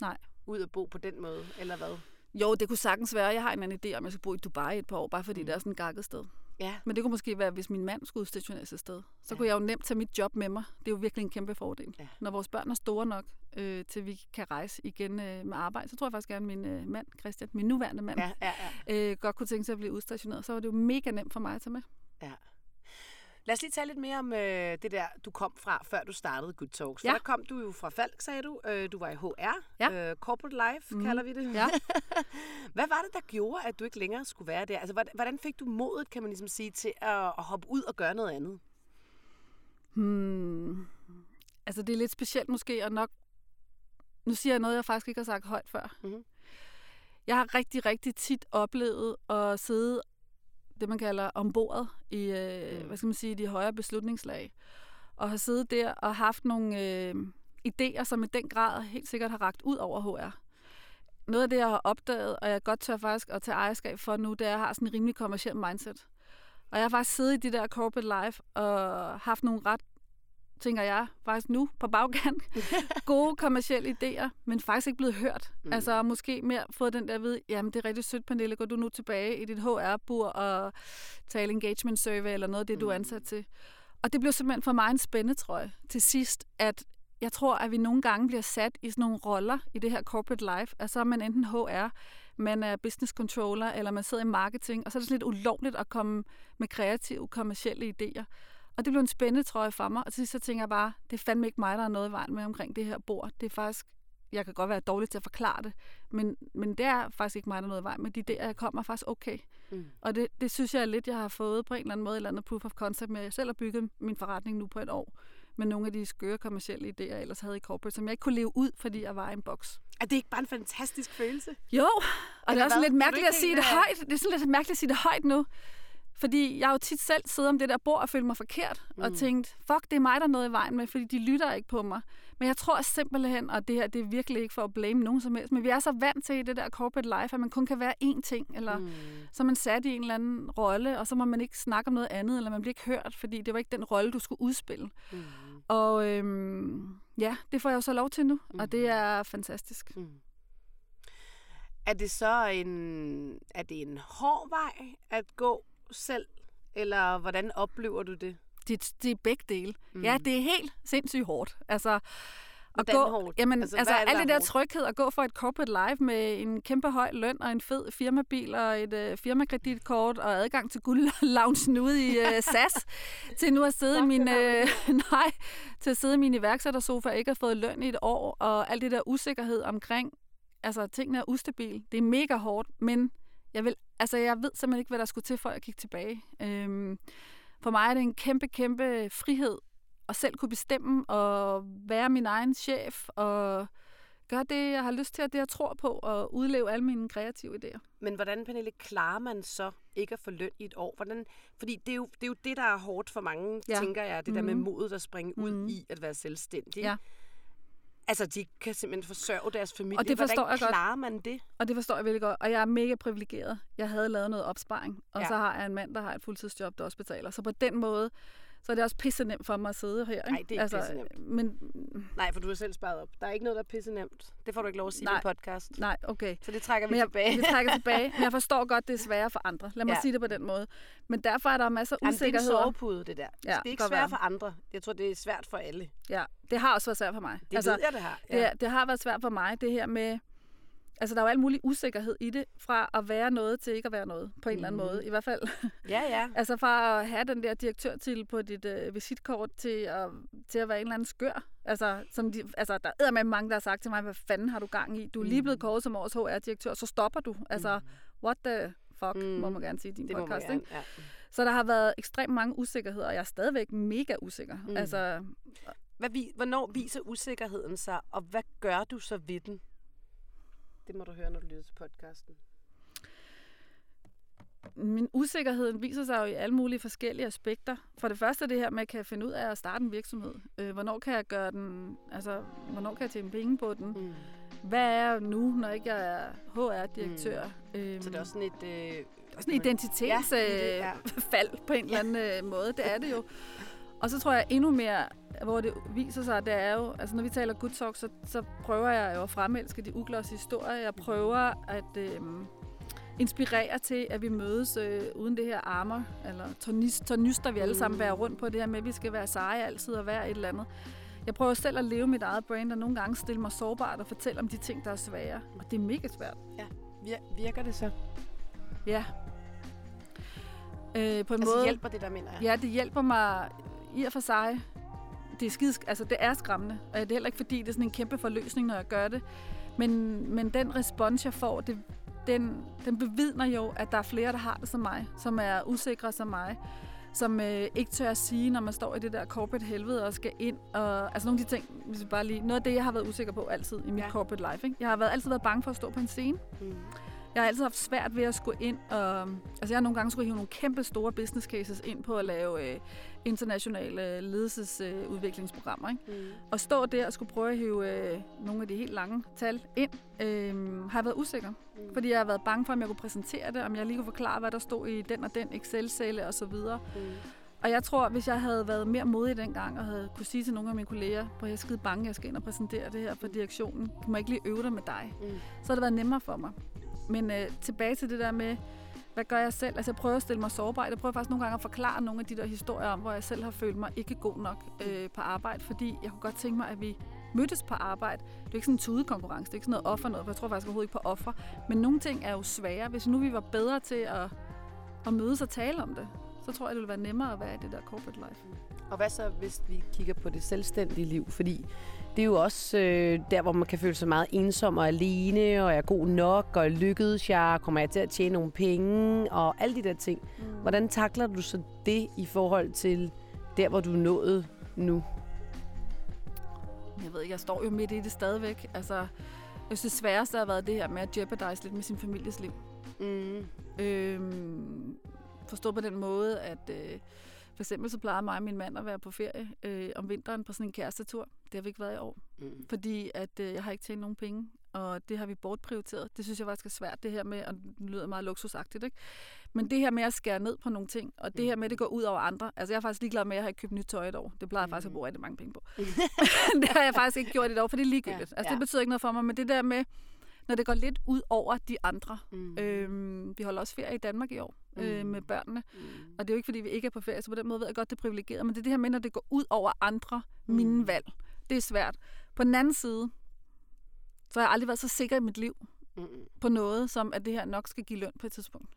C: Nej.
A: Ud og bo på den måde, eller hvad?
C: Jo, det kunne sagtens være. Jeg har en anden idé om, at jeg skal bo i Dubai et par år, bare fordi
A: Mm.
C: det er sådan et gakket sted.
A: Ja.
C: Men det kunne måske være, hvis min mand skulle udstationeres et sted. Så
A: ja.
C: kunne jeg jo nemt tage mit job med mig. Det er jo virkelig en kæmpe fordel.
A: Ja.
C: Når vores børn er store nok, øh, til vi kan rejse igen øh, med arbejde, så tror jeg faktisk gerne, at min øh, mand, Christian, min nuværende mand,
A: Ja, ja, ja.
C: øh, godt kunne tænke sig at blive udstationeret. Så var det jo mega nemt for mig at tage med.
A: ja. Lad os lige tale lidt mere om øh, det der, du kom fra, før du startede Good Talks. For
C: Ja.
A: der kom du jo fra Falk, sagde du. Øh, du var i HR,
C: Ja.
A: øh, Corporate Life, mm. Kalder vi det.
C: Ja.
A: Hvad var det, der gjorde, at du ikke længere skulle være der? Altså, hvordan- fik du modet, kan man ligesom sige, til at, at hoppe ud og gøre noget andet?
C: Hmm. Altså, det er lidt specielt måske, og nok... Nu siger jeg noget, jeg faktisk ikke har sagt højt før.
A: Mhm.
C: Jeg har rigtig, rigtig tit oplevet at sidde det, man kalder ombordet i, øh,
A: Mm.
C: hvad skal man sige, de højere beslutningslag. Og have siddet der og haft nogle øh, idéer, som i den grad helt sikkert har ragt ud over HR. Noget af det, jeg har opdaget, og jeg godt tør faktisk at tage ejerskab for nu, det er, at jeg har sådan en rimelig kommersiel mindset. Og jeg har faktisk siddet i de der corporate life og haft nogle ret, tænker jeg, faktisk nu på bagkant, gode kommersielle idéer, men faktisk ikke blevet hørt.
A: Mm.
C: Mm. Altså måske mere fået den der ved, jamen det er rigtig sødt, Pernille, går du nu tilbage i dit HR-bur og tale engagement survey eller noget af det, du er
A: Mm.
C: ansat til. Og det blev simpelthen for mig en spændetrøje til sidst, at jeg tror, at vi nogle gange bliver sat i sådan nogle roller i det her corporate life. Altså er man enten HR, man er business controller, eller man sidder i marketing, og så er det sådan lidt ulovligt at komme med kreative, kommersielle idéer. Og det blev en spændetrøje for mig, og til sidst så tænker jeg bare, det er fandme ikke mig, der er noget i vejen med omkring det her bord. Det er faktisk, jeg kan godt være dårlig til at forklare det, men, men det er faktisk ikke mig, der er noget i vejen med. De idéer, jeg kommer, er faktisk okay.
A: Mm.
C: Og det, det synes jeg er lidt, jeg har fået på en eller anden måde, et eller andet proof of concept med, at jeg selv har bygget min forretning nu på et år, med nogle af de skøre kommersielle idéer, jeg ellers havde i corporate, som jeg ikke kunne leve ud, fordi jeg var i en boks.
A: Er det ikke bare en fantastisk følelse?
C: Jo, og det
A: Eller
C: er også
A: hvad?
C: lidt mærkeligt at sige det højt. Det er sådan lidt mærkeligt at sige det højt nu. Fordi jeg jo tit selv siddet om det der bord og følt mig forkert, mm. og tænkt, fuck, det er mig, der er noget i vejen med, fordi de lytter ikke på mig. Men jeg tror simpelthen, og det her det er virkelig ikke for at blame nogen som helst, men vi er så vant til i det der corporate life, at man kun kan være én ting, eller mm. Så er man sat i en eller anden rolle, og så må man ikke snakke om noget andet, eller man bliver ikke hørt, fordi det var ikke den rolle, du skulle udspille.
A: Mm.
C: Og øhm, ja, det får jeg jo så lov til nu, mm. og det
A: Mhm.
C: er fantastisk.
A: Mm. Er det så en, er det en hård vej at gå selv, eller hvordan oplever du det?
C: Det, det er begge dele. Mm. Ja, det er helt sindssygt hårdt. Altså, at gå,
A: hårdt?
C: Jamen,
A: Altså,
C: altså,
A: det,
C: alt
A: der
C: det
A: er
C: der
A: hårdt?
C: tryghed at gå for et corporate life med en kæmpe høj løn og en fed firmabil og et øh, firmakreditkort og adgang til guldloungen ude i øh, SAS, til nu at sidde i min øh, nej, til at sidde i min iværksættersofa og ikke have fået løn i et år og alt det der usikkerhed omkring, altså tingene er ustabil. Det er mega hårdt, men jeg vil, altså jeg ved simpelthen ikke, hvad der skulle til for at kigge tilbage. Øhm, for mig er det en kæmpe, kæmpe frihed at selv kunne bestemme og være min egen chef og gøre det, jeg har lyst til, og det, jeg tror på, og udleve alle mine kreative idéer.
A: Men hvordan, Pernille, klarer man så ikke at få løn i et år? Hvordan, fordi det er, jo, det er jo det, der er hårdt for mange, ja. Tænker jeg. Det der med
C: Mhm.
A: modet at springe ud
C: Mhm.
A: i at være selvstændig.
C: Ja.
A: Altså, de kan simpelthen forsørge deres familie.
C: Og det forstår
A: Hvordan
C: jeg godt.
A: klarer man det?
C: Og det forstår jeg virkelig godt. Og jeg er mega privilegeret. Jeg havde lavet noget opsparing, og
A: Ja.
C: så har jeg en mand, der har et fuldtidsjob, der også betaler. Så på den måde, så er det også pisse nemt for mig at sidde her. Ikke?
A: Nej, det er ikke pissenemt.
C: Men,
A: Nej, for du har selv sparet op. Der er ikke noget, der er pisse nemt. Det får du ikke lov at sige
C: Nej.
A: i podcast.
C: nej, okay.
A: Så det trækker vi
C: Men jeg,
A: tilbage.
C: vi trækker tilbage. Men jeg forstår godt, det er sværere for andre. Lad mig
A: Ja.
C: ja. sige det på den måde. Men derfor er der masser af
A: Jamen, det er en sovepude, det der. Ja,
C: Ja,
A: det er ikke svært for andre. Jeg tror, det er svært for alle.
C: Ja, det har også været svært for mig.
A: Det altså, ved jeg, det har.
C: det, er- det har været svært for mig, det her med... Altså, der er jo al mulig usikkerhed i det, fra at være noget til ikke at være noget, på en eller anden
A: Mhm.
C: måde. I hvert fald
A: ja, ja.
C: Altså fra at have den der direktørtitel på dit øh, visitkort til at, til at være en eller anden skør. Altså, som de, altså der er med mange, der har sagt til mig, hvad fanden har du gang i? Du er lige blevet
A: Mm.
C: kåret som årets HR-direktør, så stopper du. Altså, what the fuck,
A: Mm.
C: må man gerne sige i din
A: Det
C: podcast.
A: gerne.
C: Ikke?
A: Ja.
C: Så der har været ekstremt mange usikkerheder, og jeg er stadigvæk mega usikker.
A: Mm.
C: Mm. Altså,
A: Hvad, vi- hvornår viser usikkerheden sig, og hvad gør du så ved den? Det må du høre, når du lytter til podcasten.
C: min usikkerhed viser sig jo i alle mulige forskellige aspekter. For det første det her med, at kan jeg finde ud af at starte en virksomhed. Øh, hvornår kan jeg gøre den, altså, hvornår kan jeg tjene penge på den?
A: Mm.
C: hvad er jeg nu, når ikke jeg er HR-direktør? Mm. Øhm,
A: Så det er også sådan et... Øh,
C: sådan en identitetsfald
A: Ja, det- ja.
C: på en eller anden øh, måde. Det er det jo. Og så tror jeg endnu mere, hvor det viser sig, det er jo, altså når vi taler good talk, så, så prøver jeg jo at fremelske de uglosse historier. Jeg prøver at øh, inspirere til, at vi mødes øh, uden det her armer, eller tornis, tornyster, vi alle sammen
A: Mm.
C: bærer rundt på, det her med, at vi skal være seje altid og være et eller andet. Jeg prøver selv at leve mit eget brand, og nogle gange stille mig sårbart og fortælle om de ting, der er svære. Og det er mega svært.
A: vir- virker det så?
C: Ja. Øh, på en
A: Altså
C: måde,
A: hjælper det der, mener jeg?
C: Ja, det hjælper mig i og for sig. Det er, skide, altså, det er skræmmende, og det er heller ikke fordi, det er sådan en kæmpe forløsning, når jeg gør det. Men, men den respons, jeg får, det, den, den bevidner jo, at der er flere, der har det som mig, som er usikre som mig, som øh, ikke tør at sige, når man står i det der corporate helvede og skal ind. Og, altså nogle af de ting, hvis vi bare lige, noget af det, jeg har været usikker på altid i mit
A: Ja.
C: corporate life. Ikke? Jeg har været, altid været bange for at stå på en scene.
A: Mm.
C: Jeg har altid haft svært ved at skulle ind og... Altså jeg har nogle gange skulle hive nogle kæmpe store business cases ind på at lave øh, internationale ledelsesudviklingsprogrammer. Ikke?
A: Mm.
C: Og stå der og skulle prøve at hive øh, nogle af de helt lange tal ind, øh, har jeg været usikker.
A: Mm.
C: Fordi jeg har været bange for, om jeg kunne præsentere det, om jeg lige kunne forklare, hvad der stod i den og den Excel-celle osv.
A: Mm.
C: Og jeg tror, hvis jeg havde været mere modig dengang, og havde kunne sige til nogle af mine kolleger, hvor jeg er skide bange, jeg skal ind og præsentere det her for direktionen, du må ikke lige øve dig med dig
A: Mm.
C: så har det været nemmere for mig. Men øh, tilbage til det der med, hvad gør jeg selv? Altså jeg prøver at stille mig sårbar. Jeg prøver faktisk nogle gange at forklare nogle af de der historier om, hvor jeg selv har følt mig ikke god nok øh, på arbejde, fordi jeg kunne godt tænke mig, at vi mødtes på arbejde. Det er ikke sådan en tudekonkurrence, det er ikke sådan noget offer noget, for jeg tror faktisk overhovedet ikke på offer. Men nogle ting er jo svære. Hvis nu vi var bedre til at, at mødes og tale om det, så tror jeg, det ville være nemmere at være i det der corporate life.
A: Og hvad så, hvis vi kigger på det selvstændige liv? Fordi det er jo også øh, der, hvor man kan føle sig meget ensom og alene, og er god nok, og lykkedes jeg, kommer jeg til at tjene nogle penge, og alle de der ting.
C: Mm.
A: Hvordan takler du så det i forhold til der, hvor du er nået nu?
C: Jeg ved ikke, jeg står jo midt i det stadigvæk. Altså, jeg synes, det sværeste har været det her med at jeopardize lidt med sin families liv.
A: Mm.
C: Øhm, forstå på den måde, at øh, for eksempel så plejer mig og min mand at være på ferie øh, om vinteren på sådan en kærestetur. Det har vi ikke været i år,
A: Mm.
C: fordi at øh, jeg har ikke tjent nogen penge, og det har vi bortprioriteret. Det synes jeg faktisk er svært, det her med, og det lyder meget luksusagtigt, ikke? Men det her med at skære ned på nogle ting, og det her med, at det går ud over andre. Altså jeg er faktisk ligeglad med, at jeg har købt nyt tøj et år. Det plejer jeg faktisk at bruge rigtig mange penge på. det har jeg faktisk ikke gjort i et år, for det er ligegyldigt.
A: Ja,
C: Altså
A: ja.
C: det betyder ikke noget for mig, men det der med, når det går lidt ud over de andre,
A: Mm.
C: Øhm, vi holder også ferie i Danmark i år øh,
A: Mm.
C: med børnene.
A: Mm.
C: Og det er jo ikke, fordi vi ikke er på ferie, så på den måde ved jeg godt, det er privilegeret. Men det er det her med, når det går ud over andre, mine
A: Mm.
C: valg. Det er svært. På den anden side, så har jeg aldrig været så sikker i mit liv
A: Mm.
C: på noget, som at det her nok skal give løn på et tidspunkt.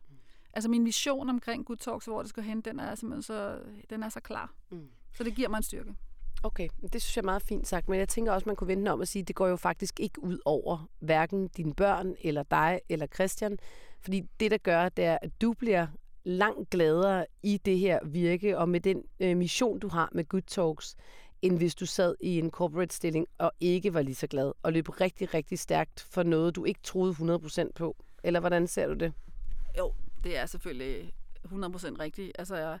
C: Altså min vision omkring Good Talks, hvor det skal hen, den er simpelthen så, den er så klar.
A: Mm.
C: Så det giver mig en styrke.
A: Okay, det synes jeg er meget fint sagt, men jeg tænker også, man kunne vente om at sige, at det går jo faktisk ikke ud over hverken dine børn, eller dig, eller Christian. Fordi det, der gør, det er, at du bliver langt gladere i det her virke, og med den øh, mission, du har med Good Talks, end hvis du sad i en corporate stilling og ikke var lige så glad, og løb rigtig, rigtig stærkt for noget, du ikke troede 100% på. Eller hvordan ser du det?
C: Jo, det er selvfølgelig 100% rigtigt. Altså, jeg,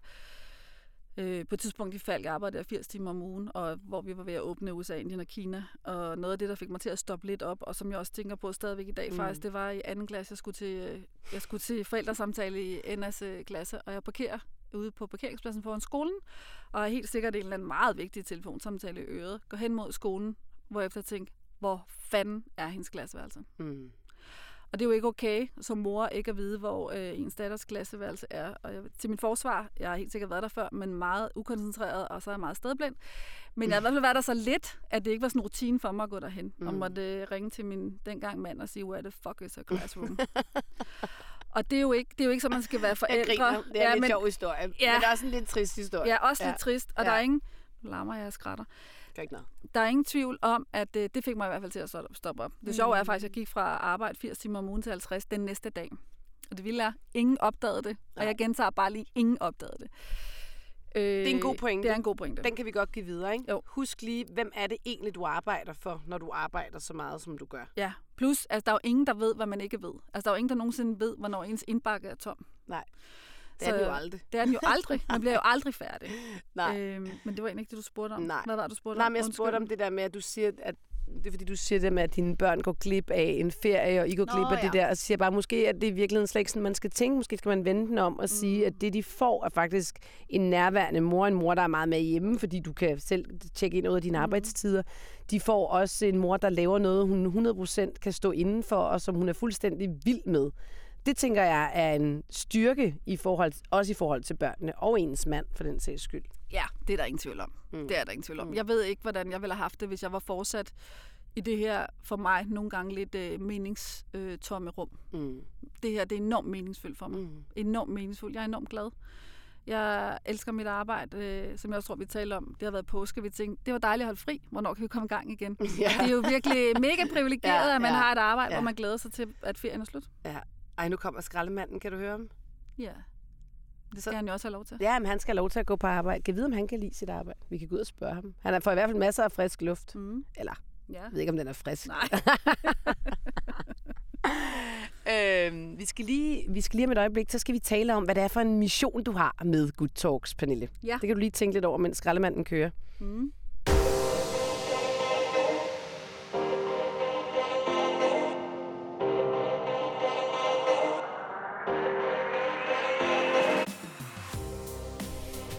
C: Øh, på et tidspunkt i Falk arbejdede jeg 80 timer om ugen, og hvor vi var ved at åbne USA, Indien og Kina. Og noget af det, der fik mig til at stoppe lidt op, og som jeg også tænker på stadigvæk i dag mm. faktisk, det var i anden klasse, jeg skulle til, øh, jeg skulle til forældresamtale i Ennas øh, klasse, og jeg parkerer ude på parkeringspladsen foran skolen, og er helt sikkert en eller anden meget vigtig telefonsamtale i øret. Går hen mod skolen, hvor efter tænker, hvor fanden er hendes klasseværelse? Mm. Og det er jo ikke okay som mor ikke at vide, hvor øh, ens datters klasseværelse er. Og jeg, til mit forsvar, jeg har helt sikkert været der før, men meget ukoncentreret, og så er jeg meget stedblind. Men jeg har i hvert fald været der så lidt, at det ikke var sådan en rutine for mig at gå derhen. Mm. Og måtte øh, ringe til min dengang mand og sige, where the fuck is a classroom? Og det er jo ikke, det er jo ikke så, man skal være forældre.
A: Jeg griner. Det er ja, en lidt men, sjov historie, ja, men det er også en lidt trist historie.
C: Ja, også ja. lidt trist. Og ja. der er ingen... Nu larmer jeg skrætter.
A: Ikke noget.
C: Der er ingen tvivl om, at det, det fik mig i hvert fald til at stoppe op. Det sjove er faktisk, at jeg gik fra arbejde 80 timer om ugen til 50 den næste dag. Og det ville er, ingen opdagede det. Og jeg gentager bare lige, ingen opdagede det.
A: Øh, det er en god pointe.
C: Det er en god pointe.
A: Den kan vi godt give videre, ikke? Jo. Husk lige, hvem er det egentlig, du arbejder for, når du arbejder så meget, som du gør?
C: Ja, plus, altså, der er jo ingen, der ved, hvad man ikke ved. Altså, der er jo ingen, der nogensinde ved, hvornår ens indbakke er tom.
A: Nej. Det er den jo aldrig.
C: Det er den jo aldrig. Man bliver jo aldrig færdig. Nej. Øhm, men det var egentlig ikke det, du spurgte om.
A: Nej.
C: Hvad var du spurgte
A: Nej, men jeg spurgte om det der med, at du siger, at det er fordi, du siger det med, at dine børn går glip af en ferie, og I går glip af ja. det der. Og så siger bare, måske at det i virkeligheden slet ikke sådan, man skal tænke. Måske skal man vende den om og mm. sige, at det, de får, er faktisk en nærværende mor. En mor, der er meget med hjemme, fordi du kan selv tjekke ind ud af dine mm. arbejdstider. De får også en mor, der laver noget, hun 100% kan stå indenfor, og som hun er fuldstændig vild med. Det tænker jeg er en styrke, i forhold, også i forhold til børnene og ens mand, for den sags skyld.
C: Ja, det er der ingen tvivl om. Mm. Det er der ingen tvivl om. Mm. Jeg ved ikke, hvordan jeg ville have haft det, hvis jeg var fortsat i det her, for mig, nogle gange lidt øh, meningstomme rum. Mm. Det her, det er enormt meningsfuldt for mig. Mm. Enormt meningsfuldt. Jeg er enormt glad. Jeg elsker mit arbejde, øh, som jeg også tror, vi talte om. Det har været påske, vi tænkte, det var dejligt at holde fri. Hvornår kan vi komme i gang igen? Ja. Det er jo virkelig mega privilegeret, ja, at man ja, har et arbejde, ja. hvor man glæder sig til, at ferien er slut.
A: Ja. Ej, nu kommer skraldemanden. Kan du høre ham?
C: Ja. Det skal så, han jo også have lov til.
A: Ja, men han skal have lov til at gå på arbejde. Kan vide, om han kan lide sit arbejde? Vi kan gå ud og spørge ham. Han får i hvert fald masser af frisk luft. Mm. Eller, ja. jeg ved ikke, om den er frisk.
C: Nej.
A: øhm, vi, skal lige, vi skal lige om et øjeblik, så skal vi tale om, hvad det er for en mission, du har med Good Talks, Pernille. Ja. Det kan du lige tænke lidt over, mens skraldemanden kører. Mm.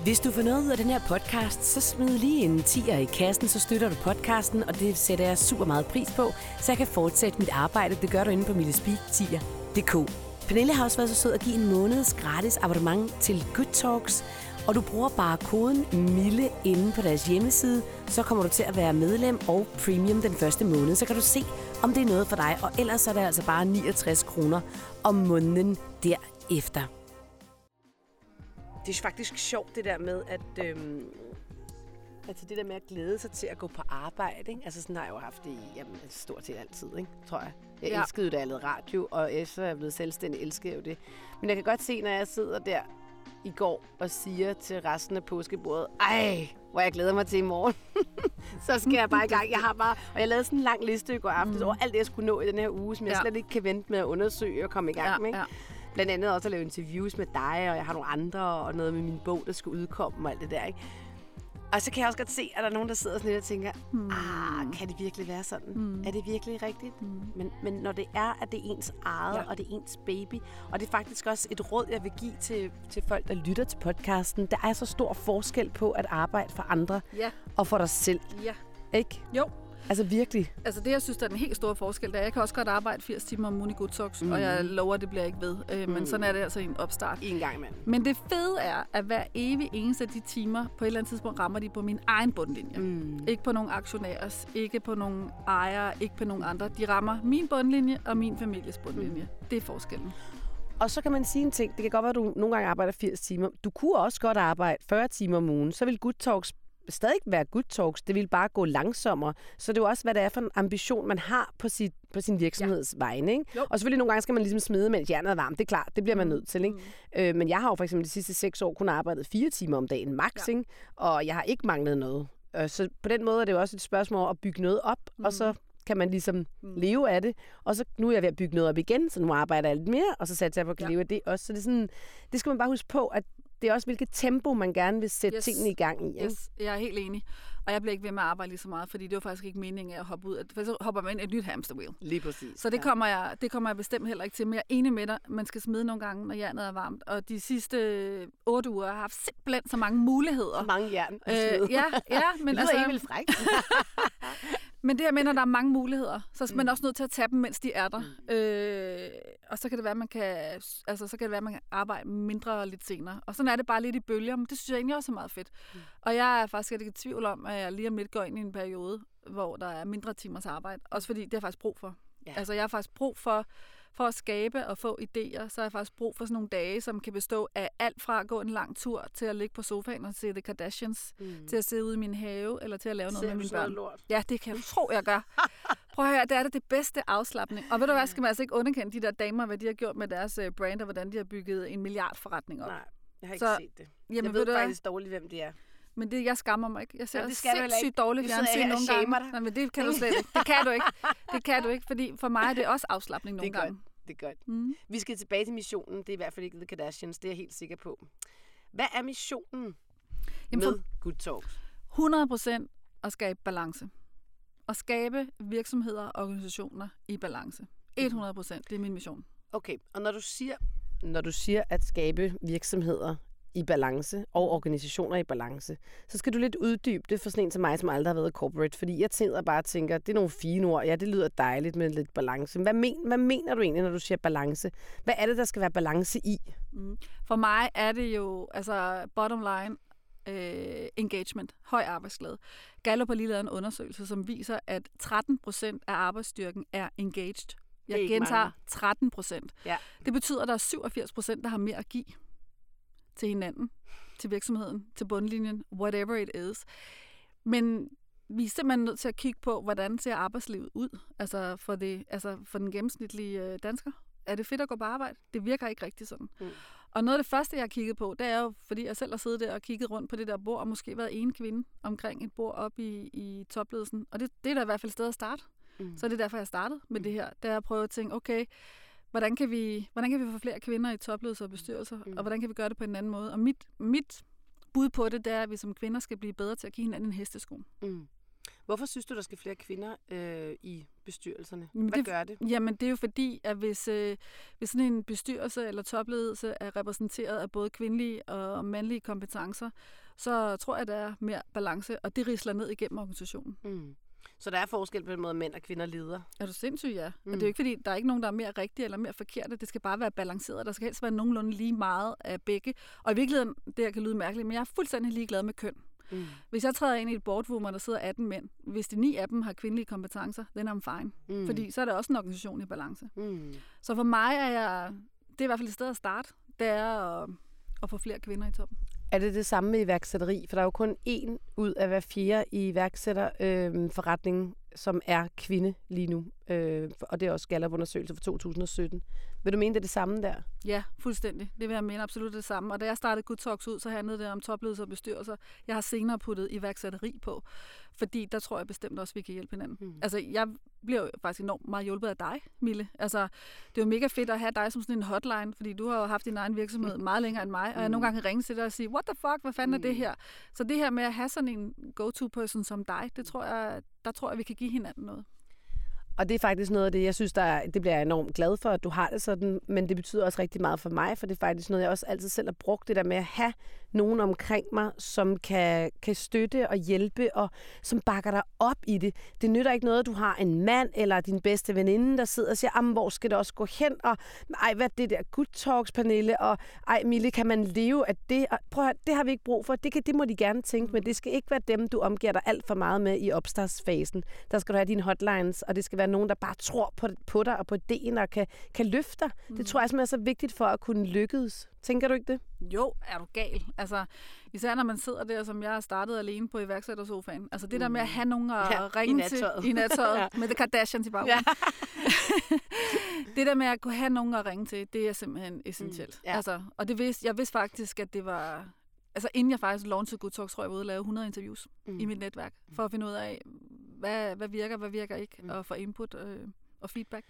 A: Hvis du får noget ud af den her podcast, så smid lige en tier i kassen, så støtter du podcasten, og det sætter jeg super meget pris på, så jeg kan fortsætte mit arbejde. Det gør du inde på millespeak10.dk. Pernille har også været så sød at give en måneds gratis abonnement til Good Talks, og du bruger bare koden MILLE inde på deres hjemmeside, så kommer du til at være medlem og premium den første måned. Så kan du se, om det er noget for dig, og ellers er det altså bare 69 kroner om måneden derefter det er faktisk sjovt det der med, at... Øhm, Altså det der med at glæde sig til at gå på arbejde, ikke? Altså sådan har jeg jo haft det i jamen, stort set altid, ikke? tror jeg. Jeg ja. elskede jo, da jeg lavede radio, og efter jeg er blevet selvstændig, elsker jeg jo det. Men jeg kan godt se, når jeg sidder der i går og siger til resten af påskebordet, ej, hvor jeg glæder mig til i morgen. så skal jeg bare i gang. Jeg har bare, og jeg lavede sådan en lang liste i går aftes mm. over alt det, jeg skulle nå i den her uge, som jeg slet ikke kan vente med at undersøge og komme i gang ja, med. Ikke? Ja blandt andet også at lave interviews med dig, og jeg har nogle andre, og noget med min bog, der skal udkomme og alt det der, ikke? Og så kan jeg også godt se, at der er nogen, der sidder sådan lidt og tænker, hmm. ah, kan det virkelig være sådan? Hmm. Er det virkelig rigtigt? Hmm. Men, men når det er, at det er ens eget, ja. og det er ens baby, og det er faktisk også et råd, jeg vil give til, til folk, der lytter til podcasten, der er så stor forskel på at arbejde for andre ja. og for dig selv.
C: Ja.
A: Ikke?
C: Jo,
A: Altså virkelig?
C: Altså det, jeg synes, der er den helt store forskel, der jeg kan også godt arbejde 80 timer om ugen i Talks, mm. og jeg mm. lover, det bliver ikke ved. Øh, men mm. sådan er det altså en opstart.
A: En gang imellem.
C: Men det fede er, at hver evig eneste af de timer, på et eller andet tidspunkt rammer de på min egen bundlinje. Mm. Ikke på nogen aktionærers, ikke på nogen ejere, ikke på nogen andre. De rammer min bundlinje og min families bundlinje. Mm. Det er forskellen.
A: Og så kan man sige en ting. Det kan godt være, at du nogle gange arbejder 80 timer. Du kunne også godt arbejde 40 timer om ugen. Så vil Good Talks stadig være good talks. Det vil bare gå langsommere. Så det er jo også, hvad det er for en ambition, man har på, sit, på sin virksomheds ja. vegne. Ikke? Og selvfølgelig nogle gange skal man ligesom smide, mens hjernet er varmt. Det er klart, det bliver man mm. nødt til. Ikke? Mm. Øh, men jeg har jo for eksempel de sidste seks år kun arbejdet fire timer om dagen max, ja. ikke? og jeg har ikke manglet noget. Øh, så på den måde er det jo også et spørgsmål at bygge noget op, mm. og så kan man ligesom mm. leve af det. Og så nu er jeg ved at bygge noget op igen, så nu arbejder jeg lidt mere, og så satser jeg på at kan ja. leve af det også. Så det, er sådan, det skal man bare huske på, at det er også, hvilket tempo man gerne vil sætte
C: Yes.
A: tingene i gang i. Ikke?
C: Yes, jeg er helt enig. Og jeg bliver ikke ved med at arbejde lige så meget, fordi det var faktisk ikke meningen at hoppe ud. For så hopper man ind i et nyt hamster wheel.
A: Lige præcis.
C: Så det, kommer jeg, det kommer jeg bestemt heller ikke til. Men jeg er enig med dig. Man skal smide nogle gange, når jernet er varmt. Og de sidste otte uger har jeg haft simpelthen så mange muligheder.
A: Så mange jern. at
C: Øh, ja, ja,
A: men
C: men
A: det lyder
C: altså,
A: helt vildt frækt.
C: Men det her med, når der er mange muligheder, så er man også nødt til at tage dem, mens de er der.
A: Mm.
C: Øh, og så kan det være, at man kan, altså, så kan det være, at man kan arbejde mindre lidt senere. Og sådan er det bare lidt i bølger, men det synes jeg egentlig også er meget fedt.
A: Mm.
C: Og jeg er faktisk ikke i tvivl om, at jeg lige om lidt går ind i en periode, hvor der er mindre timers arbejde. Også fordi det har jeg faktisk brug for.
A: Ja.
C: Altså jeg har faktisk brug for, for at skabe og få idéer, så har jeg faktisk brug for sådan nogle dage, som kan bestå af alt fra at gå en lang tur, til at ligge på sofaen og se The Kardashians,
A: Mm.
C: til at sidde ude i min have, eller til at lave noget med mine børn.
A: lort?
C: Ja, det kan jeg tro, jeg gør. Prøv at høre, det er det, det bedste afslappning. Og ved du hvad, skal man altså ikke underkende de der damer, hvad de har gjort med deres øh, brand, og hvordan de har bygget en milliardforretning op.
A: Nej, jeg har ikke
C: Så-
A: set det.
C: Jamen,
A: jeg
C: ved
A: ved
C: du hvad?
A: faktisk dårligt, hvem det er.
C: Men det, jeg skammer mig ikke. Jeg ser ja,
A: det
C: sindssygt dårligt fjernsyn nogle gange.
A: dig.
C: Nej, men det kan du slet ikke. Det kan du ikke. Det kan du ikke, fordi for mig er det også afslappning nogle
A: Det er
C: gange.
A: Det er godt.
C: Mm.
A: Vi skal tilbage til missionen. Det er i hvert fald ikke The Kardashians. Det er jeg helt sikker på. Hvad er missionen
C: Jamen,
A: med Good Talks?
C: 100 procent at skabe balance. At skabe virksomheder og organisationer i balance. 100 procent, det er min mission.
A: Okay, og når du siger, når du siger at skabe virksomheder i balance og organisationer i balance, så skal du lidt uddybe det for sådan en som mig, som aldrig har været corporate. Fordi jeg tænker bare og tænker, det er nogle fine ord. Ja, det lyder dejligt med lidt balance. Hvad, men, hvad mener du egentlig, når du siger balance? Hvad er det, der skal være balance i?
C: Mm. For mig er det jo, altså bottom line, øh, engagement, høj arbejdsglæde. Gallup har lige lavet en undersøgelse, som viser, at 13 procent af arbejdsstyrken er engaged. Jeg gentager
A: mange.
C: 13 procent.
A: Ja.
C: Det betyder, at der er 87 procent, der har mere at give til hinanden, til virksomheden, til bundlinjen, whatever it is. Men vi er simpelthen nødt til at kigge på, hvordan ser arbejdslivet ud altså for, det, altså for den gennemsnitlige øh, dansker. Er det fedt at gå på arbejde? Det virker ikke rigtig sådan.
A: Mm.
C: Og noget af det første, jeg har kigget på, det er jo, fordi jeg selv har siddet der og kigget rundt på det der bord, og måske været en kvinde omkring et bord op i, i topledelsen. Og det, det er da i hvert fald et sted at starte.
A: Mm.
C: Så er det derfor, jeg startede med det her. Det er at prøve at tænke, okay, hvordan kan vi, hvordan kan vi få flere kvinder i topledelser og bestyrelser,
A: Mm.
C: og hvordan kan vi gøre det på en anden måde? Og mit, mit bud på det, det er, at vi som kvinder skal blive bedre til at give hinanden en hestesko.
A: Mm. Hvorfor synes du, der skal flere kvinder øh, i bestyrelserne?
C: Jamen,
A: Hvad
C: det-
A: gør det?
C: Jamen, det er jo fordi, at hvis, øh, hvis sådan en bestyrelse eller topledelse er repræsenteret af både kvindelige og mandlige kompetencer, så tror jeg, der er mere balance, og det risler ned igennem organisationen.
A: Mm. Så der er forskel på den måde, mænd og kvinder leder?
C: Er du sindssyg, ja. Mm. Og det er jo ikke fordi, der er ikke nogen, der er mere rigtige eller mere forkerte. Det skal bare være balanceret. Der skal helst være nogenlunde lige meget af begge. Og i virkeligheden, det her kan lyde mærkeligt, men jeg er fuldstændig ligeglad med køn.
A: Mm.
C: Hvis jeg træder ind i et boardroom, hvor der sidder 18 mænd, hvis de ni af dem har kvindelige kompetencer, then I'm fine.
A: Mm.
C: Fordi så er der også en organisation i balance.
A: Mm.
C: Så for mig er jeg, det er i hvert fald et sted at starte, det er at, at få flere kvinder i toppen.
A: Er det det samme med iværksætteri? For der er jo kun én ud af hver fjerde i iværksætterforretningen, øhm, øh, som er kvinde lige nu. Øh, og det er også Gallup-undersøgelse for 2017. Vil du mene, det er det samme der?
C: Ja, fuldstændig. Det vil jeg mene absolut det samme. Og da jeg startede Good Talks ud, så handlede det om topledelse og bestyrelser. Jeg har senere puttet iværksætteri på, fordi der tror jeg bestemt også, vi kan hjælpe hinanden.
A: Mm.
C: Mm. Altså, jeg bliver jo faktisk enormt meget hjulpet af dig, Mille. Altså, det er jo mega fedt at have dig som sådan en hotline, fordi du har jo haft din egen virksomhed meget længere end mig, og jeg
A: Mm.
C: nogle gange kan ringe til dig og sige, what the fuck, hvad fanden er det
A: Mm.
C: her? Så det her med at have sådan en go-to-person som dig, det tror jeg, der tror jeg, vi kan give hinanden noget.
A: Og det er faktisk noget af det, jeg synes, der er, det bliver jeg enormt glad for, at du har det sådan, men det betyder også rigtig meget for mig, for det er faktisk noget, jeg også altid selv har brugt, det der med at have nogen omkring mig, som kan, kan støtte og hjælpe, og som bakker dig op i det. Det nytter ikke noget, at du har en mand eller din bedste veninde, der sidder og siger, hvor skal det også gå hen, og ej, hvad er det der good talks, Pernille, og ej, Mille, kan man leve af det? Og prøv at, høre, det har vi ikke brug for, det, kan, det må de gerne tænke, men det skal ikke være dem, du omgiver dig alt for meget med i opstartsfasen. Der skal du have dine hotlines, og det skal være nogen, der bare tror på, på dig og på ideen og kan, kan løfte dig. Mm. Det tror jeg simpelthen er så vigtigt for at kunne lykkes. Tænker du ikke det?
C: Jo, er du gal. Altså, især når man sidder der, som jeg har startet alene på iværksættersofaen. Altså det der med at have nogen at
A: Ja, i
C: ringe
A: nattøjet.
C: til i nattøjet
A: Ja.
C: med The Kardashians i baggrunden. Ja. det der med at kunne have nogen at ringe til, det er simpelthen essentielt.
A: Mm, ja.
C: altså, og det vidste, jeg vidste faktisk, at det var... Altså inden jeg faktisk launchede Good Talks, tror jeg, jeg var ude og lave 100 interviews
A: Mm.
C: mm. i mit netværk, for at finde ud af, hvad, hvad virker, hvad virker ikke,
A: mm.
C: og få input øh, og feedback.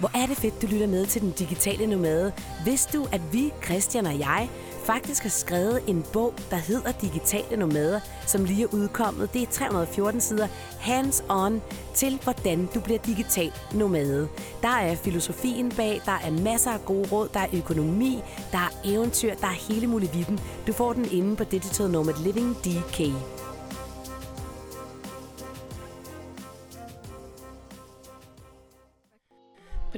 D: Hvor er det fedt, du lytter med til Den Digitale Nomade. Vidste du, at vi, Christian og jeg, faktisk har skrevet en bog, der hedder Digitale Nomader, som lige er udkommet. Det er 314 sider hands-on til, hvordan du bliver digital nomade. Der er filosofien bag, der er masser af gode råd, der er økonomi, der er eventyr, der er hele muligheden. Du får den inde på Digital Nomad Living DK.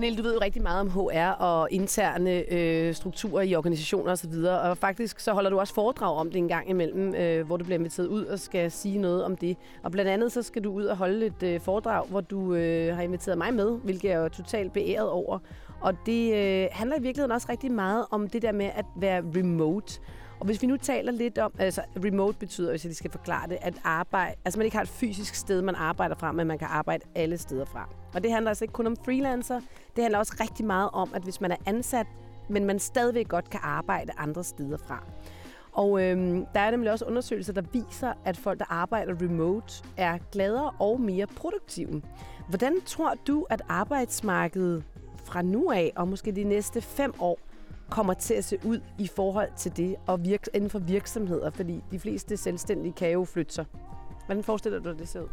A: Pernille, du ved jo rigtig meget om HR og interne øh, strukturer i organisationer osv., og faktisk så holder du også foredrag om det en gang imellem, øh, hvor du bliver inviteret ud og skal sige noget om det. Og blandt andet så skal du ud og holde et øh, foredrag, hvor du øh, har inviteret mig med, hvilket jeg er totalt beæret over. Og det øh, handler i virkeligheden også rigtig meget om det der med at være remote. Og hvis vi nu taler lidt om, altså remote betyder, hvis jeg lige skal forklare det, at arbejde, altså man ikke har et fysisk sted, man arbejder fra, men man kan arbejde alle steder fra. Og det handler altså ikke kun om freelancer, det handler også rigtig meget om, at hvis man er ansat, men man stadigvæk godt kan arbejde andre steder fra. Og øhm, der er nemlig også undersøgelser, der viser, at folk, der arbejder remote, er gladere og mere produktive. Hvordan tror du, at arbejdsmarkedet fra nu af, og måske de næste fem år, kommer til at se ud i forhold til det, og virk, inden for virksomheder? Fordi de fleste selvstændige kan jo flytte sig. Hvordan forestiller du dig, det ser ud?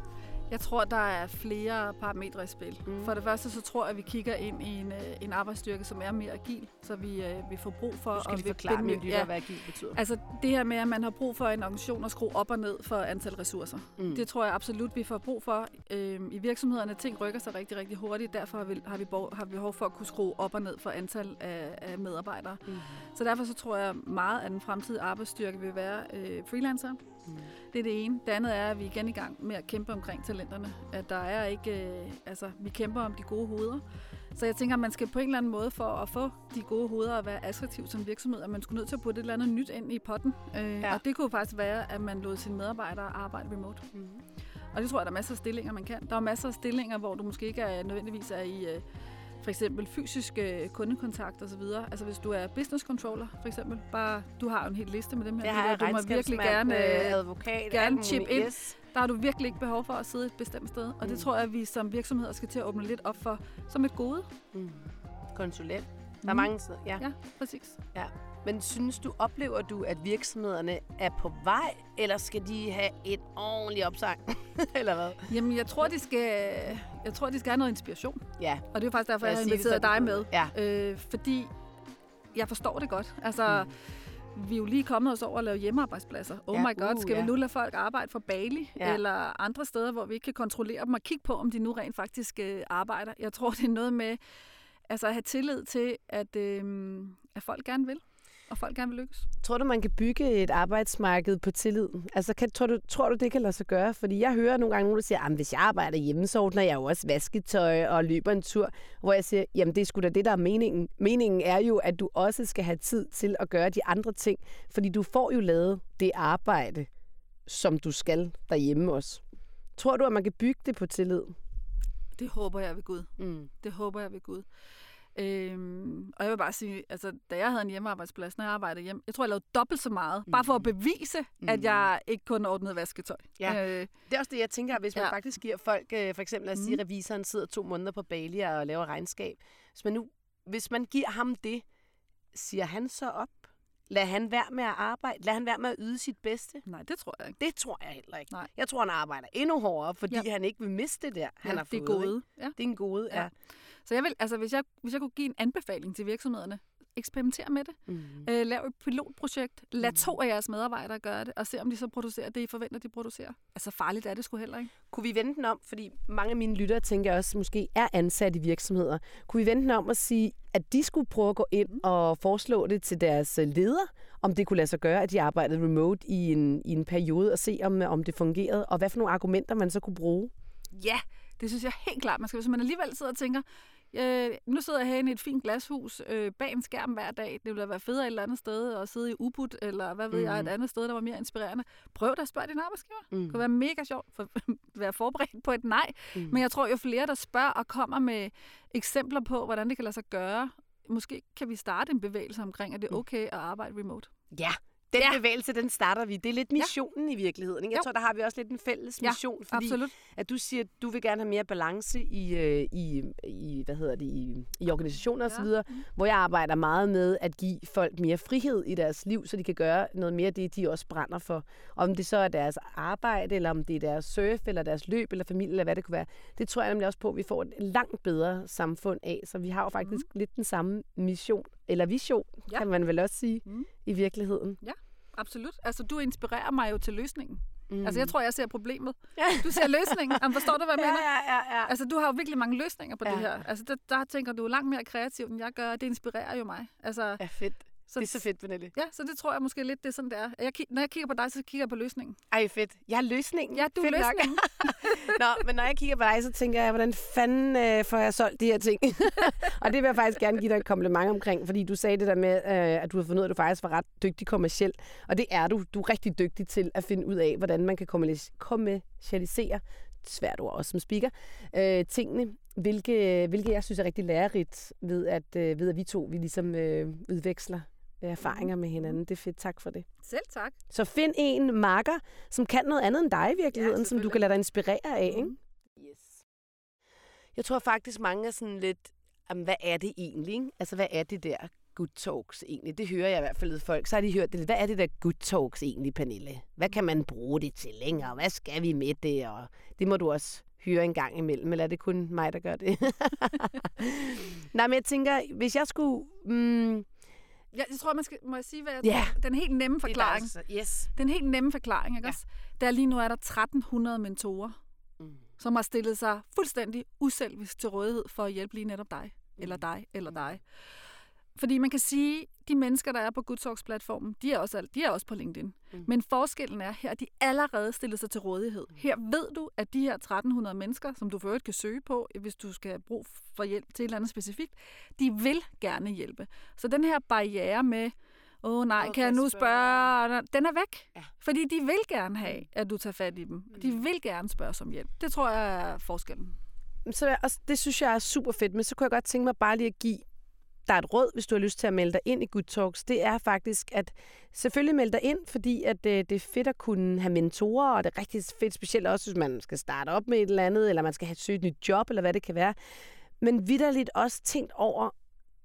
C: Jeg tror, der er flere parametre i spil. Mm. For det første, så tror jeg, at vi kigger ind i en, øh, en arbejdsstyrke, som er mere agil, så vi, øh, vi får brug for...
A: Du skal
C: at
A: lige forklare mig, ja, hvad agil betyder.
C: Altså det her med, at man har brug for en organisation at skrue op og ned for antal ressourcer. Mm. Det tror jeg absolut, vi får brug for. Øhm, I virksomhederne, ting rykker sig rigtig, rigtig hurtigt. Derfor har vi, har vi, har vi behov for at kunne skrue op og ned for antal af, af medarbejdere. Mm. Så derfor så tror jeg meget, at den fremtidige arbejdsstyrke vil være øh, freelancer. Mm. Det er det ene. Det andet er, at vi er igen i gang med at kæmpe omkring talenterne. At der er ikke, øh, altså, vi kæmper om de gode hoveder. Så jeg tænker, at man skal på en eller anden måde for at få de gode hoveder og være attraktiv som virksomhed, at man skulle nødt til at putte et eller andet nyt ind i potten. Øh, ja. Og det kunne faktisk være, at man lod sine medarbejdere arbejde remote. Mm. Og det tror jeg, der er masser af stillinger, man kan. Der er masser af stillinger, hvor du måske ikke er nødvendigvis er i... Øh, for eksempel fysisk øh, kundekontakt osv. Altså hvis du er business controller for eksempel, bare du har en hel liste med dem her.
A: Det har
C: du må virkelig gerne,
A: øh, advokat,
C: gerne chip ind. Yes. Der har du virkelig ikke behov for at sidde et bestemt sted. Og mm. det tror jeg, at vi som virksomheder skal til at åbne lidt op for som et gode.
A: Mm. Konsulent. Der er mm. mange steder. Ja.
C: ja, præcis.
A: Ja. Men synes du, oplever du, at virksomhederne er på vej, eller skal de have et ordentligt opsang? eller hvad?
C: Jamen, jeg tror, de skal, jeg tror, de skal have noget inspiration.
A: Ja.
C: Og det er faktisk derfor, jeg, jeg har inviteret dig med.
A: Ja.
C: Øh, fordi jeg forstår det godt. Altså, mm. vi er jo lige kommet os over at lave hjemmearbejdspladser. Oh ja, my god, uh, skal ja. vi nu lade folk arbejde for Bali ja. eller andre steder, hvor vi ikke kan kontrollere dem og kigge på, om de nu rent faktisk øh, arbejder? Jeg tror, det er noget med altså, at have tillid til, at, øh, at folk gerne vil og folk gerne vil lykkes.
A: Tror du, man kan bygge et arbejdsmarked på tillid? Altså, kan, tror, du, tror du, det kan lade sig gøre? Fordi jeg hører nogle gange nogen, der siger, at hvis jeg arbejder hjemme, så ordner jeg jo også vasketøj og løber en tur. Hvor jeg siger, jamen det er sgu da det, der er meningen. Meningen er jo, at du også skal have tid til at gøre de andre ting. Fordi du får jo lavet det arbejde, som du skal derhjemme også. Tror du, at man kan bygge det på tillid?
C: Det håber jeg ved Gud. Mm. Det håber jeg ved Gud. Øhm, og jeg vil bare sige, altså, da jeg havde en hjemmearbejdsplads, når jeg arbejdede hjem, jeg tror, jeg lavede dobbelt så meget, mm. bare for at mm. bevise, mm. at jeg ikke kun ordnede vasketøj.
A: Ja. Øh, det er også det, jeg tænker, hvis man ja. faktisk giver folk, øh, for eksempel at sige, mm. revisoren sidder to måneder på Bali og laver regnskab. Hvis man, nu, hvis man giver ham det, siger han så op? Lad han være med at arbejde? Lad han være med at yde sit bedste?
C: Nej, det tror jeg ikke.
A: Det tror jeg heller ikke. Nej. Jeg tror, han arbejder endnu hårdere, fordi ja. han ikke vil miste det der, han ja, har fået.
C: det er gode.
A: Ja. Det er en gode, ja. ja.
C: Så jeg vil, altså, hvis jeg, hvis jeg kunne give en anbefaling til virksomhederne, eksperimenter med det. Mm. Øh, lav et pilotprojekt. Lad mm. to af jeres medarbejdere gøre det, og se om de så producerer det, I forventer, de producerer. Altså farligt er det sgu heller ikke.
A: Kunne vi vende den om, fordi mange af mine lyttere, tænker også, måske er ansat i virksomheder. Kunne vi vende den om og sige, at de skulle prøve at gå ind mm. og foreslå det til deres øh, ledere, om det kunne lade sig gøre, at de arbejdede remote i en, i en periode, og se, om, om det fungerede, og hvad for nogle argumenter man så kunne bruge?
C: Ja, det synes jeg helt klart. Man skal, hvis man alligevel sidder og tænker, Øh, nu sidder jeg herinde i et fint glashus øh, bag en skærm hver dag. Det ville da være federe et eller andet sted at sidde i Ubud, eller hvad ved mm. jeg, et andet sted, der var mere inspirerende. Prøv da at spørge din arbejdsgiver. Mm. Det kunne være mega sjovt for at være forberedt på et nej. Mm. Men jeg tror jo flere, der spørger og kommer med eksempler på, hvordan det kan lade sig gøre. Måske kan vi starte en bevægelse omkring, at det er mm. okay at arbejde remote.
A: Ja, Den
C: Ja.
A: ja. bevægelse, den starter vi. Det er lidt
C: Ja.
A: missionen i virkeligheden. Ikke? Jeg
C: Jo.
A: tror, der har vi også lidt en fælles
C: Ja,
A: mission. fordi
C: Absolut.
A: at du siger, at du vil gerne have mere balance i, øh, i, i hvad hedder det, i, i organisationer og så
C: Ja.
A: videre, hvor jeg arbejder meget med at give folk mere frihed i deres liv, så de kan gøre noget mere af det, de også brænder for. Om det så er deres arbejde, eller om det er deres surf, eller deres løb, eller familie, eller hvad det kunne være. Det tror jeg nemlig også på, at vi får et langt bedre samfund af. Så vi har jo faktisk mm. lidt den samme mission, eller vision,
C: Ja.
A: ja. kan man vel også sige,
C: Mm.
A: I virkeligheden.
C: Absolut. Altså, du inspirerer mig jo til løsningen.
A: Mm.
C: Altså, jeg tror, jeg ser problemet.
A: Ja.
C: Du ser løsningen. Jamen, forstår du, hvad jeg
A: ja,
C: mener?
A: ja, ja, ja.
C: Altså, du har jo virkelig mange løsninger på ja. det
A: Ja.
C: her. Altså, der, der tænker du langt mere kreativt, end jeg gør, det inspirerer jo mig. Altså,
A: Ja, fedt.
C: Så,
A: Det er så fedt, Pernille.
C: Ja, så det tror jeg måske lidt, det er sådan, det er. Jeg, når jeg kigger på dig, så kigger jeg på løsningen.
A: Ej, fedt. Jeg er løsningen.
C: Ja, du er
A: fedt
C: løsningen.
A: Nå, men når jeg kigger på dig, så tænker jeg, hvordan fanden øh, får jeg solgt de her ting? og det vil jeg faktisk gerne give dig et kompliment omkring, fordi du sagde det der med, øh, at du har fundet ud af, at du faktisk var ret dygtig kommerciel. Og det er du. Du er rigtig dygtig til at finde ud af, hvordan man kan kommerci- kommercialisere svært ord også som speaker, øh, tingene, hvilke, hvilke jeg synes er rigtig lærerigt ved, at, øh, ved at vi to vi ligesom øh, udveksler erfaringer med hinanden. Det er fedt. Tak for det.
C: Selv tak.
A: Så find en marker, som kan noget andet end dig i virkeligheden,
C: Ja,
A: som du kan lade dig inspirere af. Ikke?
C: Mhm.
A: Yes. Jeg tror faktisk, mange er sådan lidt, jamen, hvad er det egentlig? Ikke? Altså, hvad er det der good talks egentlig? Det hører jeg i hvert fald af folk. Så har de hørt det. Hvad er det der good talks egentlig, Pernille? Hvad kan man bruge det til længere? Hvad skal vi med det? Og det må du også høre en gang imellem, eller er det kun mig, der gør det? Nej, men jeg tænker, hvis jeg skulle... Mm,
C: Ja, jeg tror, man skal, må jeg sige, hvad jeg
A: Ja.
C: tror? Den helt nemme forklaring.
A: Det er altså- yes.
C: Den helt nemme forklaring, ikke
A: Ja.
C: også? Der lige nu er der 1300 mentorer,
A: Mm.
C: som har stillet sig fuldstændig uselvisk til rådighed for at hjælpe lige netop dig, eller dig, eller dig. Fordi man kan sige, de mennesker, der er på Good Talks platformen, de er også, de er også på LinkedIn.
A: Mm.
C: Men forskellen er, her er de allerede stillet sig til rådighed. Her ved du, at de her 1300 mennesker, som du for øvrigt kan søge på, hvis du skal have brug for hjælp til et eller andet specifikt, de vil gerne hjælpe. Så den her barriere med, åh oh, nej, kan jeg nu
A: spørge?"
C: Den er væk.
A: Ja.
C: Fordi de vil gerne have, at du tager fat i dem. De
A: Mm.
C: vil gerne spørge om hjælp. Det tror jeg er forskellen.
A: Så også, det synes jeg er super fedt, men så kunne jeg godt tænke mig bare lige at give der er et råd, hvis du har lyst til at melde dig ind i Good Talks. Det er faktisk, at selvfølgelig melde dig ind, fordi at, øh, det er fedt at kunne have mentorer, og det er rigtig fedt, specielt også, hvis man skal starte op med et eller andet, eller man skal have søgt et nyt job, eller hvad det kan være. Men vidderligt også tænkt over,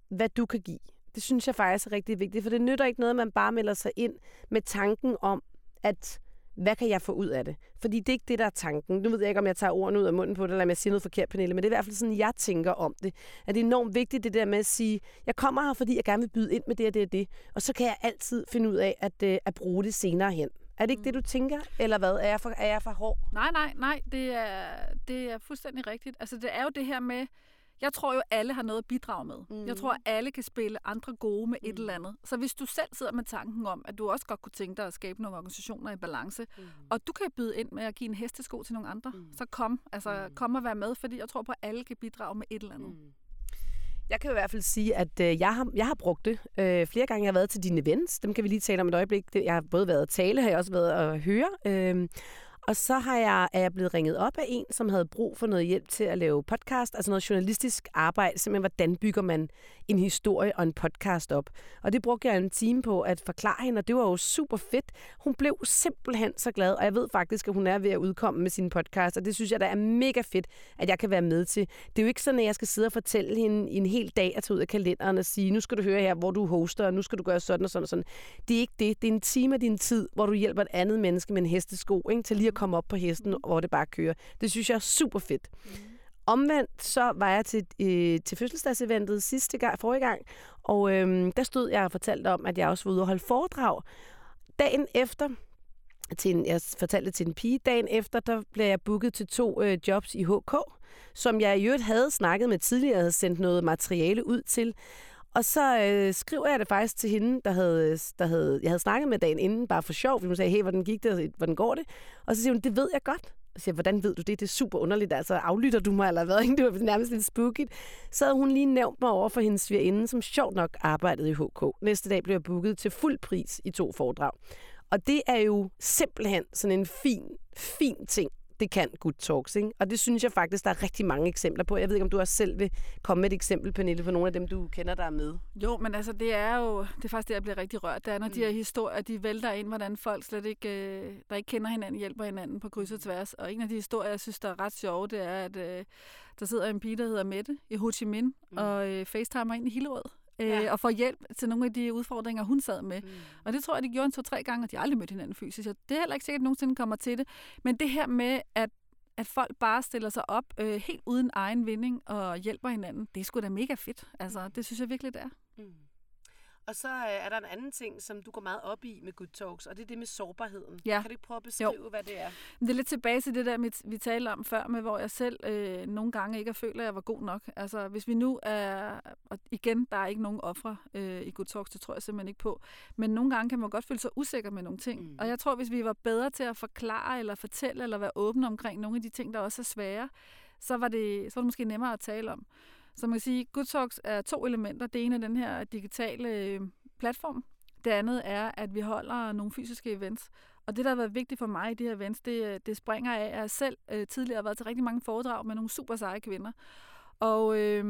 A: hvad du kan give. Det synes jeg faktisk er rigtig vigtigt, for det nytter ikke noget, at man bare melder sig ind med tanken om, at hvad kan jeg få ud af det? Fordi det er ikke det, der er tanken. Nu ved jeg ikke, om jeg tager ordene ud af munden på det, eller om jeg siger noget forkert, Pernille, men det er i hvert fald sådan, jeg tænker om det. At det er enormt vigtigt, det der med at sige, jeg kommer her, fordi jeg gerne vil byde ind med det og det og det, og så kan jeg altid finde ud af at, øh, at bruge det senere hen. Er det ikke det, du tænker? Eller hvad? Er jeg for, er jeg for hård?
C: Nej, nej, nej. Det er, det er fuldstændig rigtigt. Altså, det er jo det her med... Jeg tror jo, alle har noget at bidrage med. Mm. Jeg tror, alle kan spille andre gode med mm. et eller andet. Så hvis du selv sidder med tanken om, at du også godt kunne tænke dig at skabe nogle organisationer i balance, mm. og du kan byde ind med at give en hestesko til nogle andre, mm. så kom. Altså, mm. kom og vær med, fordi jeg tror på, at alle kan bidrage med et eller andet. Mm.
A: Jeg kan i hvert fald sige, at øh, jeg, har, jeg har brugt det øh, flere gange. Jeg har været til dine events. Dem kan vi lige tale om et øjeblik. Jeg har både været at tale, har jeg også været at høre. Øh, og så har jeg, er jeg blevet ringet op af en, som havde brug for noget hjælp til at lave podcast, altså noget journalistisk arbejde, simpelthen hvordan bygger man en historie og en podcast op. Og det brugte jeg en time på at forklare hende, og det var jo super fedt. Hun blev simpelthen så glad, og jeg ved faktisk, at hun er ved at udkomme med sin podcast, og det synes jeg, der er mega fedt, at jeg kan være med til. Det er jo ikke sådan, at jeg skal sidde og fortælle hende i en hel dag at tage ud af kalenderen og sige, nu skal du høre her, hvor du hoster, og nu skal du gøre sådan og sådan og sådan. Det er ikke det. Det er en time af din tid, hvor du hjælper et andet menneske med en hestesko, ikke? til lige at komme op på hesten, hvor det bare kører. Det synes jeg er super fedt. Omvendt så var jeg til, øh, til fødselsdagseventet sidste gang, forrige gang, og øh, der stod jeg og fortalte om, at jeg også var ude og holde foredrag. Dagen efter, til en, jeg fortalte til en pige, dagen efter, der blev jeg booket til to øh, jobs i HK, som jeg i øvrigt havde snakket med tidligere, havde sendt noget materiale ud til. Og så øh, skriver jeg det faktisk til hende, der havde, der havde, jeg havde snakket med dagen inden, bare for sjov, fordi hun sagde, hey, hvordan gik det, hvordan går det? Og så siger hun, det ved jeg godt. Og siger hvordan ved du det? Det er super underligt. Altså, aflytter du mig, eller hvad? Ikke? Det var nærmest lidt spooky. Så havde hun lige nævnt mig over for hendes svigerinde, som sjovt nok arbejdede i HK. Næste dag blev jeg booket til fuld pris i to foredrag. Og det er jo simpelthen sådan en fin, fin ting, det kan Good Talks, ikke? Og det synes jeg faktisk, der er rigtig mange eksempler på. Jeg ved ikke, om du også selv vil komme med et eksempel, Pernille, på nogle af dem, du kender, der er med.
C: Jo, men altså, det er jo det er faktisk det, jeg bliver rigtig rørt. Det er, når mm. de her historier, de vælter ind, hvordan folk slet ikke, øh, der ikke kender hinanden, hjælper hinanden på kryds og tværs. Og en af de historier, jeg synes, der er ret sjove, det er, at øh, der sidder en pige, der hedder Mette i Ho Chi Minh, mm. og øh, facetimer ind i Hillerød øh, ja. og får hjælp til nogle af de udfordringer, hun sad med. Mm. Og det tror jeg, de gjorde en to-tre gange, og de har aldrig mødt hinanden fysisk. Og det er heller ikke sikkert, at nogensinde kommer til det. Men det her med, at at folk bare stiller sig op øh, helt uden egen vinding og hjælper hinanden, det er sgu da mega fedt. Altså, det synes jeg virkelig, det er. Mm.
A: Og så øh, er der en anden ting, som du går meget op i med Good Talks, og det er det med sårbarheden.
C: Ja.
A: Kan du ikke prøve at beskrive, jo. hvad det er?
C: Det er lidt tilbage til det der, vi talte om før, med hvor jeg selv øh, nogle gange ikke føler, at jeg var god nok. Altså, hvis vi nu er... Og igen, der er ikke nogen ofre øh, i Good Talks, det tror jeg simpelthen ikke på. Men nogle gange kan man godt føle sig usikker med nogle ting. Mm. Og jeg tror, hvis vi var bedre til at forklare, eller fortælle, eller være åbne omkring nogle af de ting, der også er svære, så var det, så var det måske nemmere at tale om. Så man kan sige, Good Talks er to elementer. Det ene er den her digitale øh, platform. Det andet er, at vi holder nogle fysiske events. Og det, der har været vigtigt for mig i de her events, det, øh, det springer af, at jeg selv øh, tidligere har været til rigtig mange foredrag med nogle super seje kvinder. Og øh,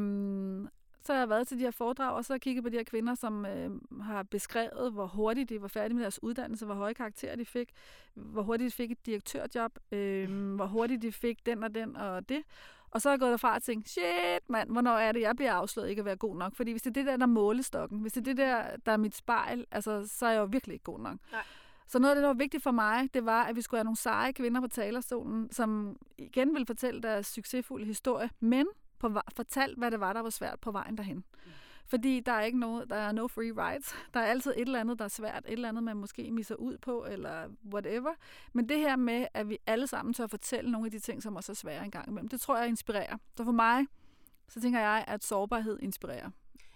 C: så har jeg været til de her foredrag, og så har jeg kigget på de her kvinder, som øh, har beskrevet, hvor hurtigt de var færdige med deres uddannelse, hvor høje karakterer de fik, hvor hurtigt de fik et direktørjob, øh, hvor hurtigt de fik den og den og det. Og så er jeg gået derfra og tænkt, shit mand, hvornår er det, jeg bliver afsløret ikke at være god nok? Fordi hvis det er det der, der er målestokken, hvis det er det der, der er mit spejl, altså, så er jeg jo virkelig ikke god nok. Nej. Så noget af det, der var vigtigt for mig, det var, at vi skulle have nogle seje kvinder på talerstolen, som igen ville fortælle deres succesfulde historie, men på, fortalt, hvad det var, der var svært på vejen derhen. Mm. Fordi der er ikke noget, der er no free rides. Der er altid et eller andet, der er svært, et eller andet, man måske misser ud på, eller whatever. Men det her med, at vi alle sammen tør fortælle nogle af de ting, som også er svære engang imellem, det tror jeg inspirerer. Så for mig, så tænker jeg, at sårbarhed inspirerer.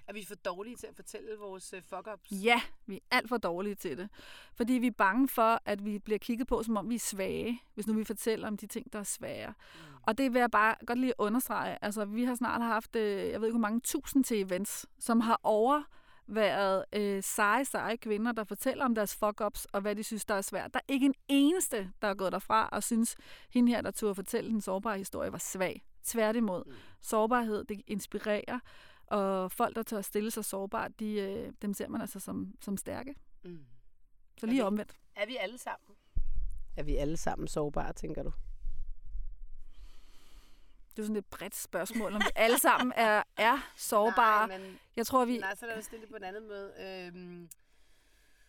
A: Er vi for dårlige til at fortælle vores øh, fuck-ups?
C: Ja, vi er alt for dårlige til det. Fordi vi er bange for, at vi bliver kigget på, som om vi er svage, hvis nu vi fortæller om de ting, der er svære. Mm. Og det vil jeg bare godt lige understrege. Altså, vi har snart haft, øh, jeg ved ikke hvor mange tusind til events, som har over været øh, seje, seje kvinder, der fortæller om deres fuck-ups og hvad de synes, der er svært. Der er ikke en eneste, der er gået derfra og synes, hende her, der turde fortælle den sårbare historie, var svag. Tværtimod. Mm. Sårbarhed, det inspirerer. Og folk, der tør stille sig sårbart, de, øh, dem ser man altså som, som stærke. Mm. Så lige er vi, omvendt.
A: Er vi alle sammen? Er vi alle sammen sårbare, tænker du?
C: Det er sådan et bredt spørgsmål, om vi alle sammen er, er sårbare.
A: Nej, men,
C: jeg tror, vi...
A: Nej, så er det stillet på en anden måde. Øhm...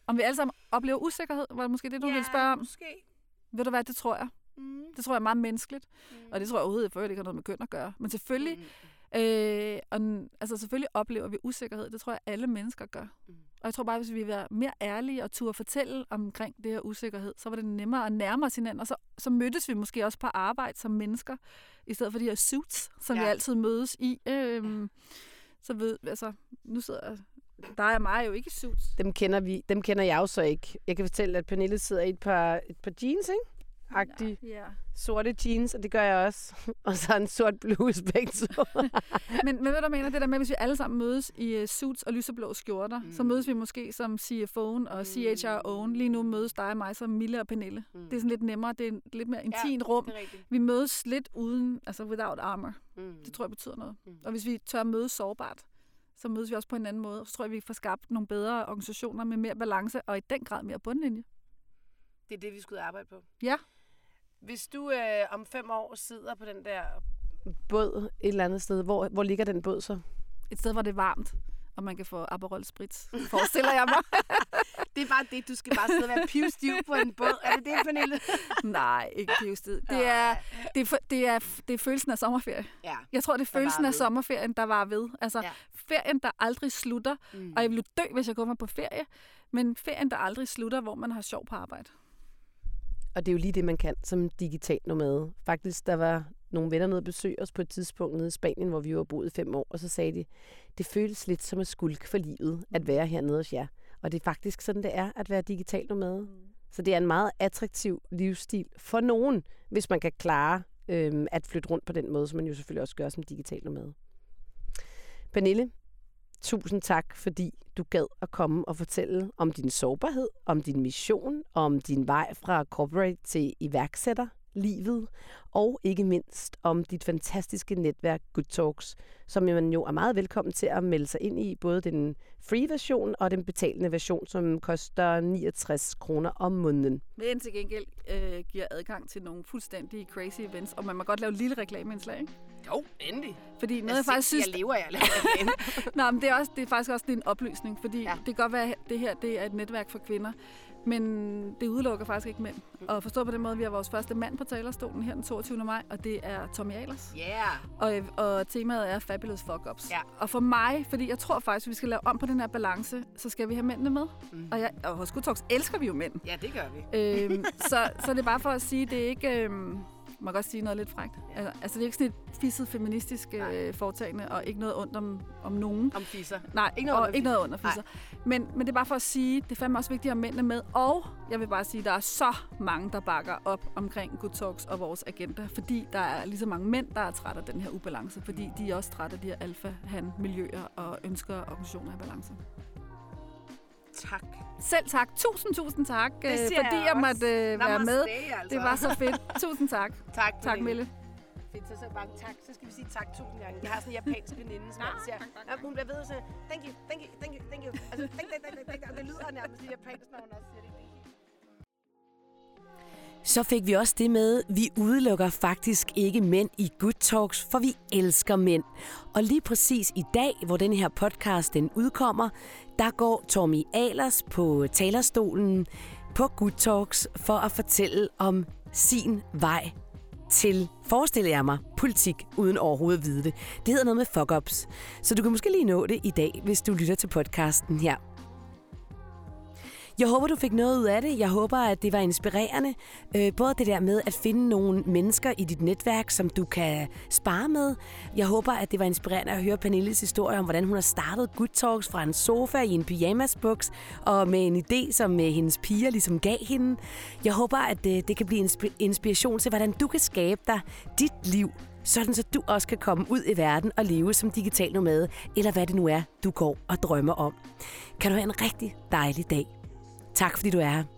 C: Om vi alle sammen oplever usikkerhed, var det måske det, du
A: ja,
C: ville spørge om?
A: måske.
C: Ved du hvad, det tror jeg. Mm. Det tror jeg er meget menneskeligt. Mm. Og det tror jeg overhovedet ikke har noget med køn at gøre. Men selvfølgelig, mm. Øh, og, altså selvfølgelig oplever vi usikkerhed. Det tror jeg, alle mennesker gør. Mm. Og jeg tror bare, hvis vi være mere ærlige og turde fortælle omkring det her usikkerhed, så var det nemmere at nærme os hinanden. Og så, så mødtes vi måske også på arbejde som mennesker, i stedet for de her suits, som ja. vi altid mødes i. Øh, ja. Så ved, altså, nu sidder der er mig jo ikke i suits.
A: Dem kender, vi, dem kender jeg jo så ikke. Jeg kan fortælle, at Pernille sidder i et par, et par jeans, ikke? Agtig ja. sorte jeans, og det gør jeg også. og så en sort bluse begge to.
C: men, men hvad du mener, det der med, hvis vi alle sammen mødes i uh, suits og lyseblå skjorter, mm. så mødes vi måske som CFO'en og CHRO'en. Lige nu mødes dig og mig som Mille og Pernille. Mm. Det er sådan lidt nemmere, det er et lidt mere intimt ja, rum. Vi mødes lidt uden, altså without armor. Mm. Det tror jeg betyder noget. Mm. Og hvis vi tør mødes sårbart, så mødes vi også på en anden måde. Så tror jeg, vi får skabt nogle bedre organisationer med mere balance og i den grad mere bundlinje.
A: Det er det, vi skulle arbejde på.
C: Ja.
A: Hvis du øh, om fem år sidder på den der båd et eller andet sted, hvor, hvor ligger den båd så?
C: Et sted, hvor det er varmt, og man kan få Aperol Spritz, forestiller jeg mig.
A: det er bare det, du skal bare sidde og være pivstiv på en båd. Er det det, Pernille?
C: Nej, ikke pivstiv. Det er, det, er, det, er, det er følelsen af sommerferie. Ja, jeg tror, det er følelsen af sommerferien, der var ved. Altså, ja. ferien, der aldrig slutter. Mm. Og jeg ville dø, hvis jeg kommer på ferie. Men ferien, der aldrig slutter, hvor man har sjov på arbejde.
A: Og det er jo lige det, man kan som digital nomade. Faktisk, der var nogle venner nede og besøge os på et tidspunkt nede i Spanien, hvor vi var boet fem år, og så sagde de, det føles lidt som at skulk for livet at være hernede hos jer. Og det er faktisk sådan, det er at være digital nomade. Mm. Så det er en meget attraktiv livsstil for nogen, hvis man kan klare øhm, at flytte rundt på den måde, som man jo selvfølgelig også gør som digital nomade. Pernille, tusind tak, fordi du gad at komme og fortælle om din sårbarhed, om din mission, om din vej fra corporate til iværksætter livet, og ikke mindst om dit fantastiske netværk Good Talks, som man jo er meget velkommen til at melde sig ind i, både den free version og den betalende version, som koster 69 kroner om måneden.
C: Men til gengæld øh, giver adgang til nogle fuldstændig crazy events, og man må godt lave et lille reklameindslag, ikke?
A: Jo, endelig.
C: Fordi noget, jeg, faktisk synes...
A: Jeg lever, jeg laver
C: Nå, men det er, også, det er faktisk også en oplysning, fordi ja. det kan godt være, at det her det er et netværk for kvinder, men det udelukker faktisk ikke mænd. Og forstå på den måde, vi har vores første mand på talerstolen her den 22. maj, og det er Tommy Ahlers.
A: Yeah.
C: Og, og temaet er Fabulous Fuck-Ups.
A: Ja.
C: Og for mig, fordi jeg tror faktisk, at vi skal lave om på den her balance, så skal vi have mændene med. Mm. Og, jeg, og hos Good Talks elsker vi jo mænd.
A: Ja, det gør vi.
C: Øhm, så, så det er bare for at sige, det er ikke... Øhm, man godt sige noget lidt frægt. Ja. Altså, det er ikke sådan et fisset feministisk øh, foretagende, og ikke noget ondt om, om nogen.
A: Om fisser.
C: Nej, ikke noget, og ikke noget under fisser. Men, men det er bare for at sige, det er fandme også vigtigt at mændene med. Og jeg vil bare sige, der er så mange, der bakker op omkring Good Talks og vores agenda. Fordi der er lige så mange mænd, der er træt af den her ubalance. Fordi de er også trætte af de her alfa-han-miljøer og ønsker organisationer i balance.
A: Tak.
C: Selv tak. Tusind, tusind tak,
A: det
C: øh, fordi jeg, jeg måtte øh, være med.
A: Altså.
C: Det var så fedt. tusind tak.
A: tak,
C: tak Mille.
A: Fedt, så, så mange tak. Så skal vi sige tak tusind gange. Jeg har sådan en japansk veninde, som ja, siger, tak, tak, tak. hun bliver ved så thank you, thank you, thank you, thank you. Altså, thank, thank, thank, thank, og det lyder nærmest i japansk, når hun også siger det. Så fik vi også det med, vi udelukker faktisk ikke mænd i Good Talks, for vi elsker mænd. Og lige præcis i dag, hvor den her podcast den udkommer, der går Tommy Alers på talerstolen på Good Talks for at fortælle om sin vej til, forestiller jeg mig, politik uden overhovedet at vide det. Det hedder noget med fuck-ups. Så du kan måske lige nå det i dag, hvis du lytter til podcasten her. Jeg håber, du fik noget ud af det. Jeg håber, at det var inspirerende. Øh, både det der med at finde nogle mennesker i dit netværk, som du kan spare med. Jeg håber, at det var inspirerende at høre Pernilles historie om, hvordan hun har startet Good Talks fra en sofa i en pyjamasbuks, og med en idé, som øh, hendes piger ligesom gav hende. Jeg håber, at det, det kan blive inspiration til, hvordan du kan skabe dig dit liv sådan så du også kan komme ud i verden og leve som digital nomade, eller hvad det nu er, du går og drømmer om. Kan du have en rigtig dejlig dag. Tak fordi du er her.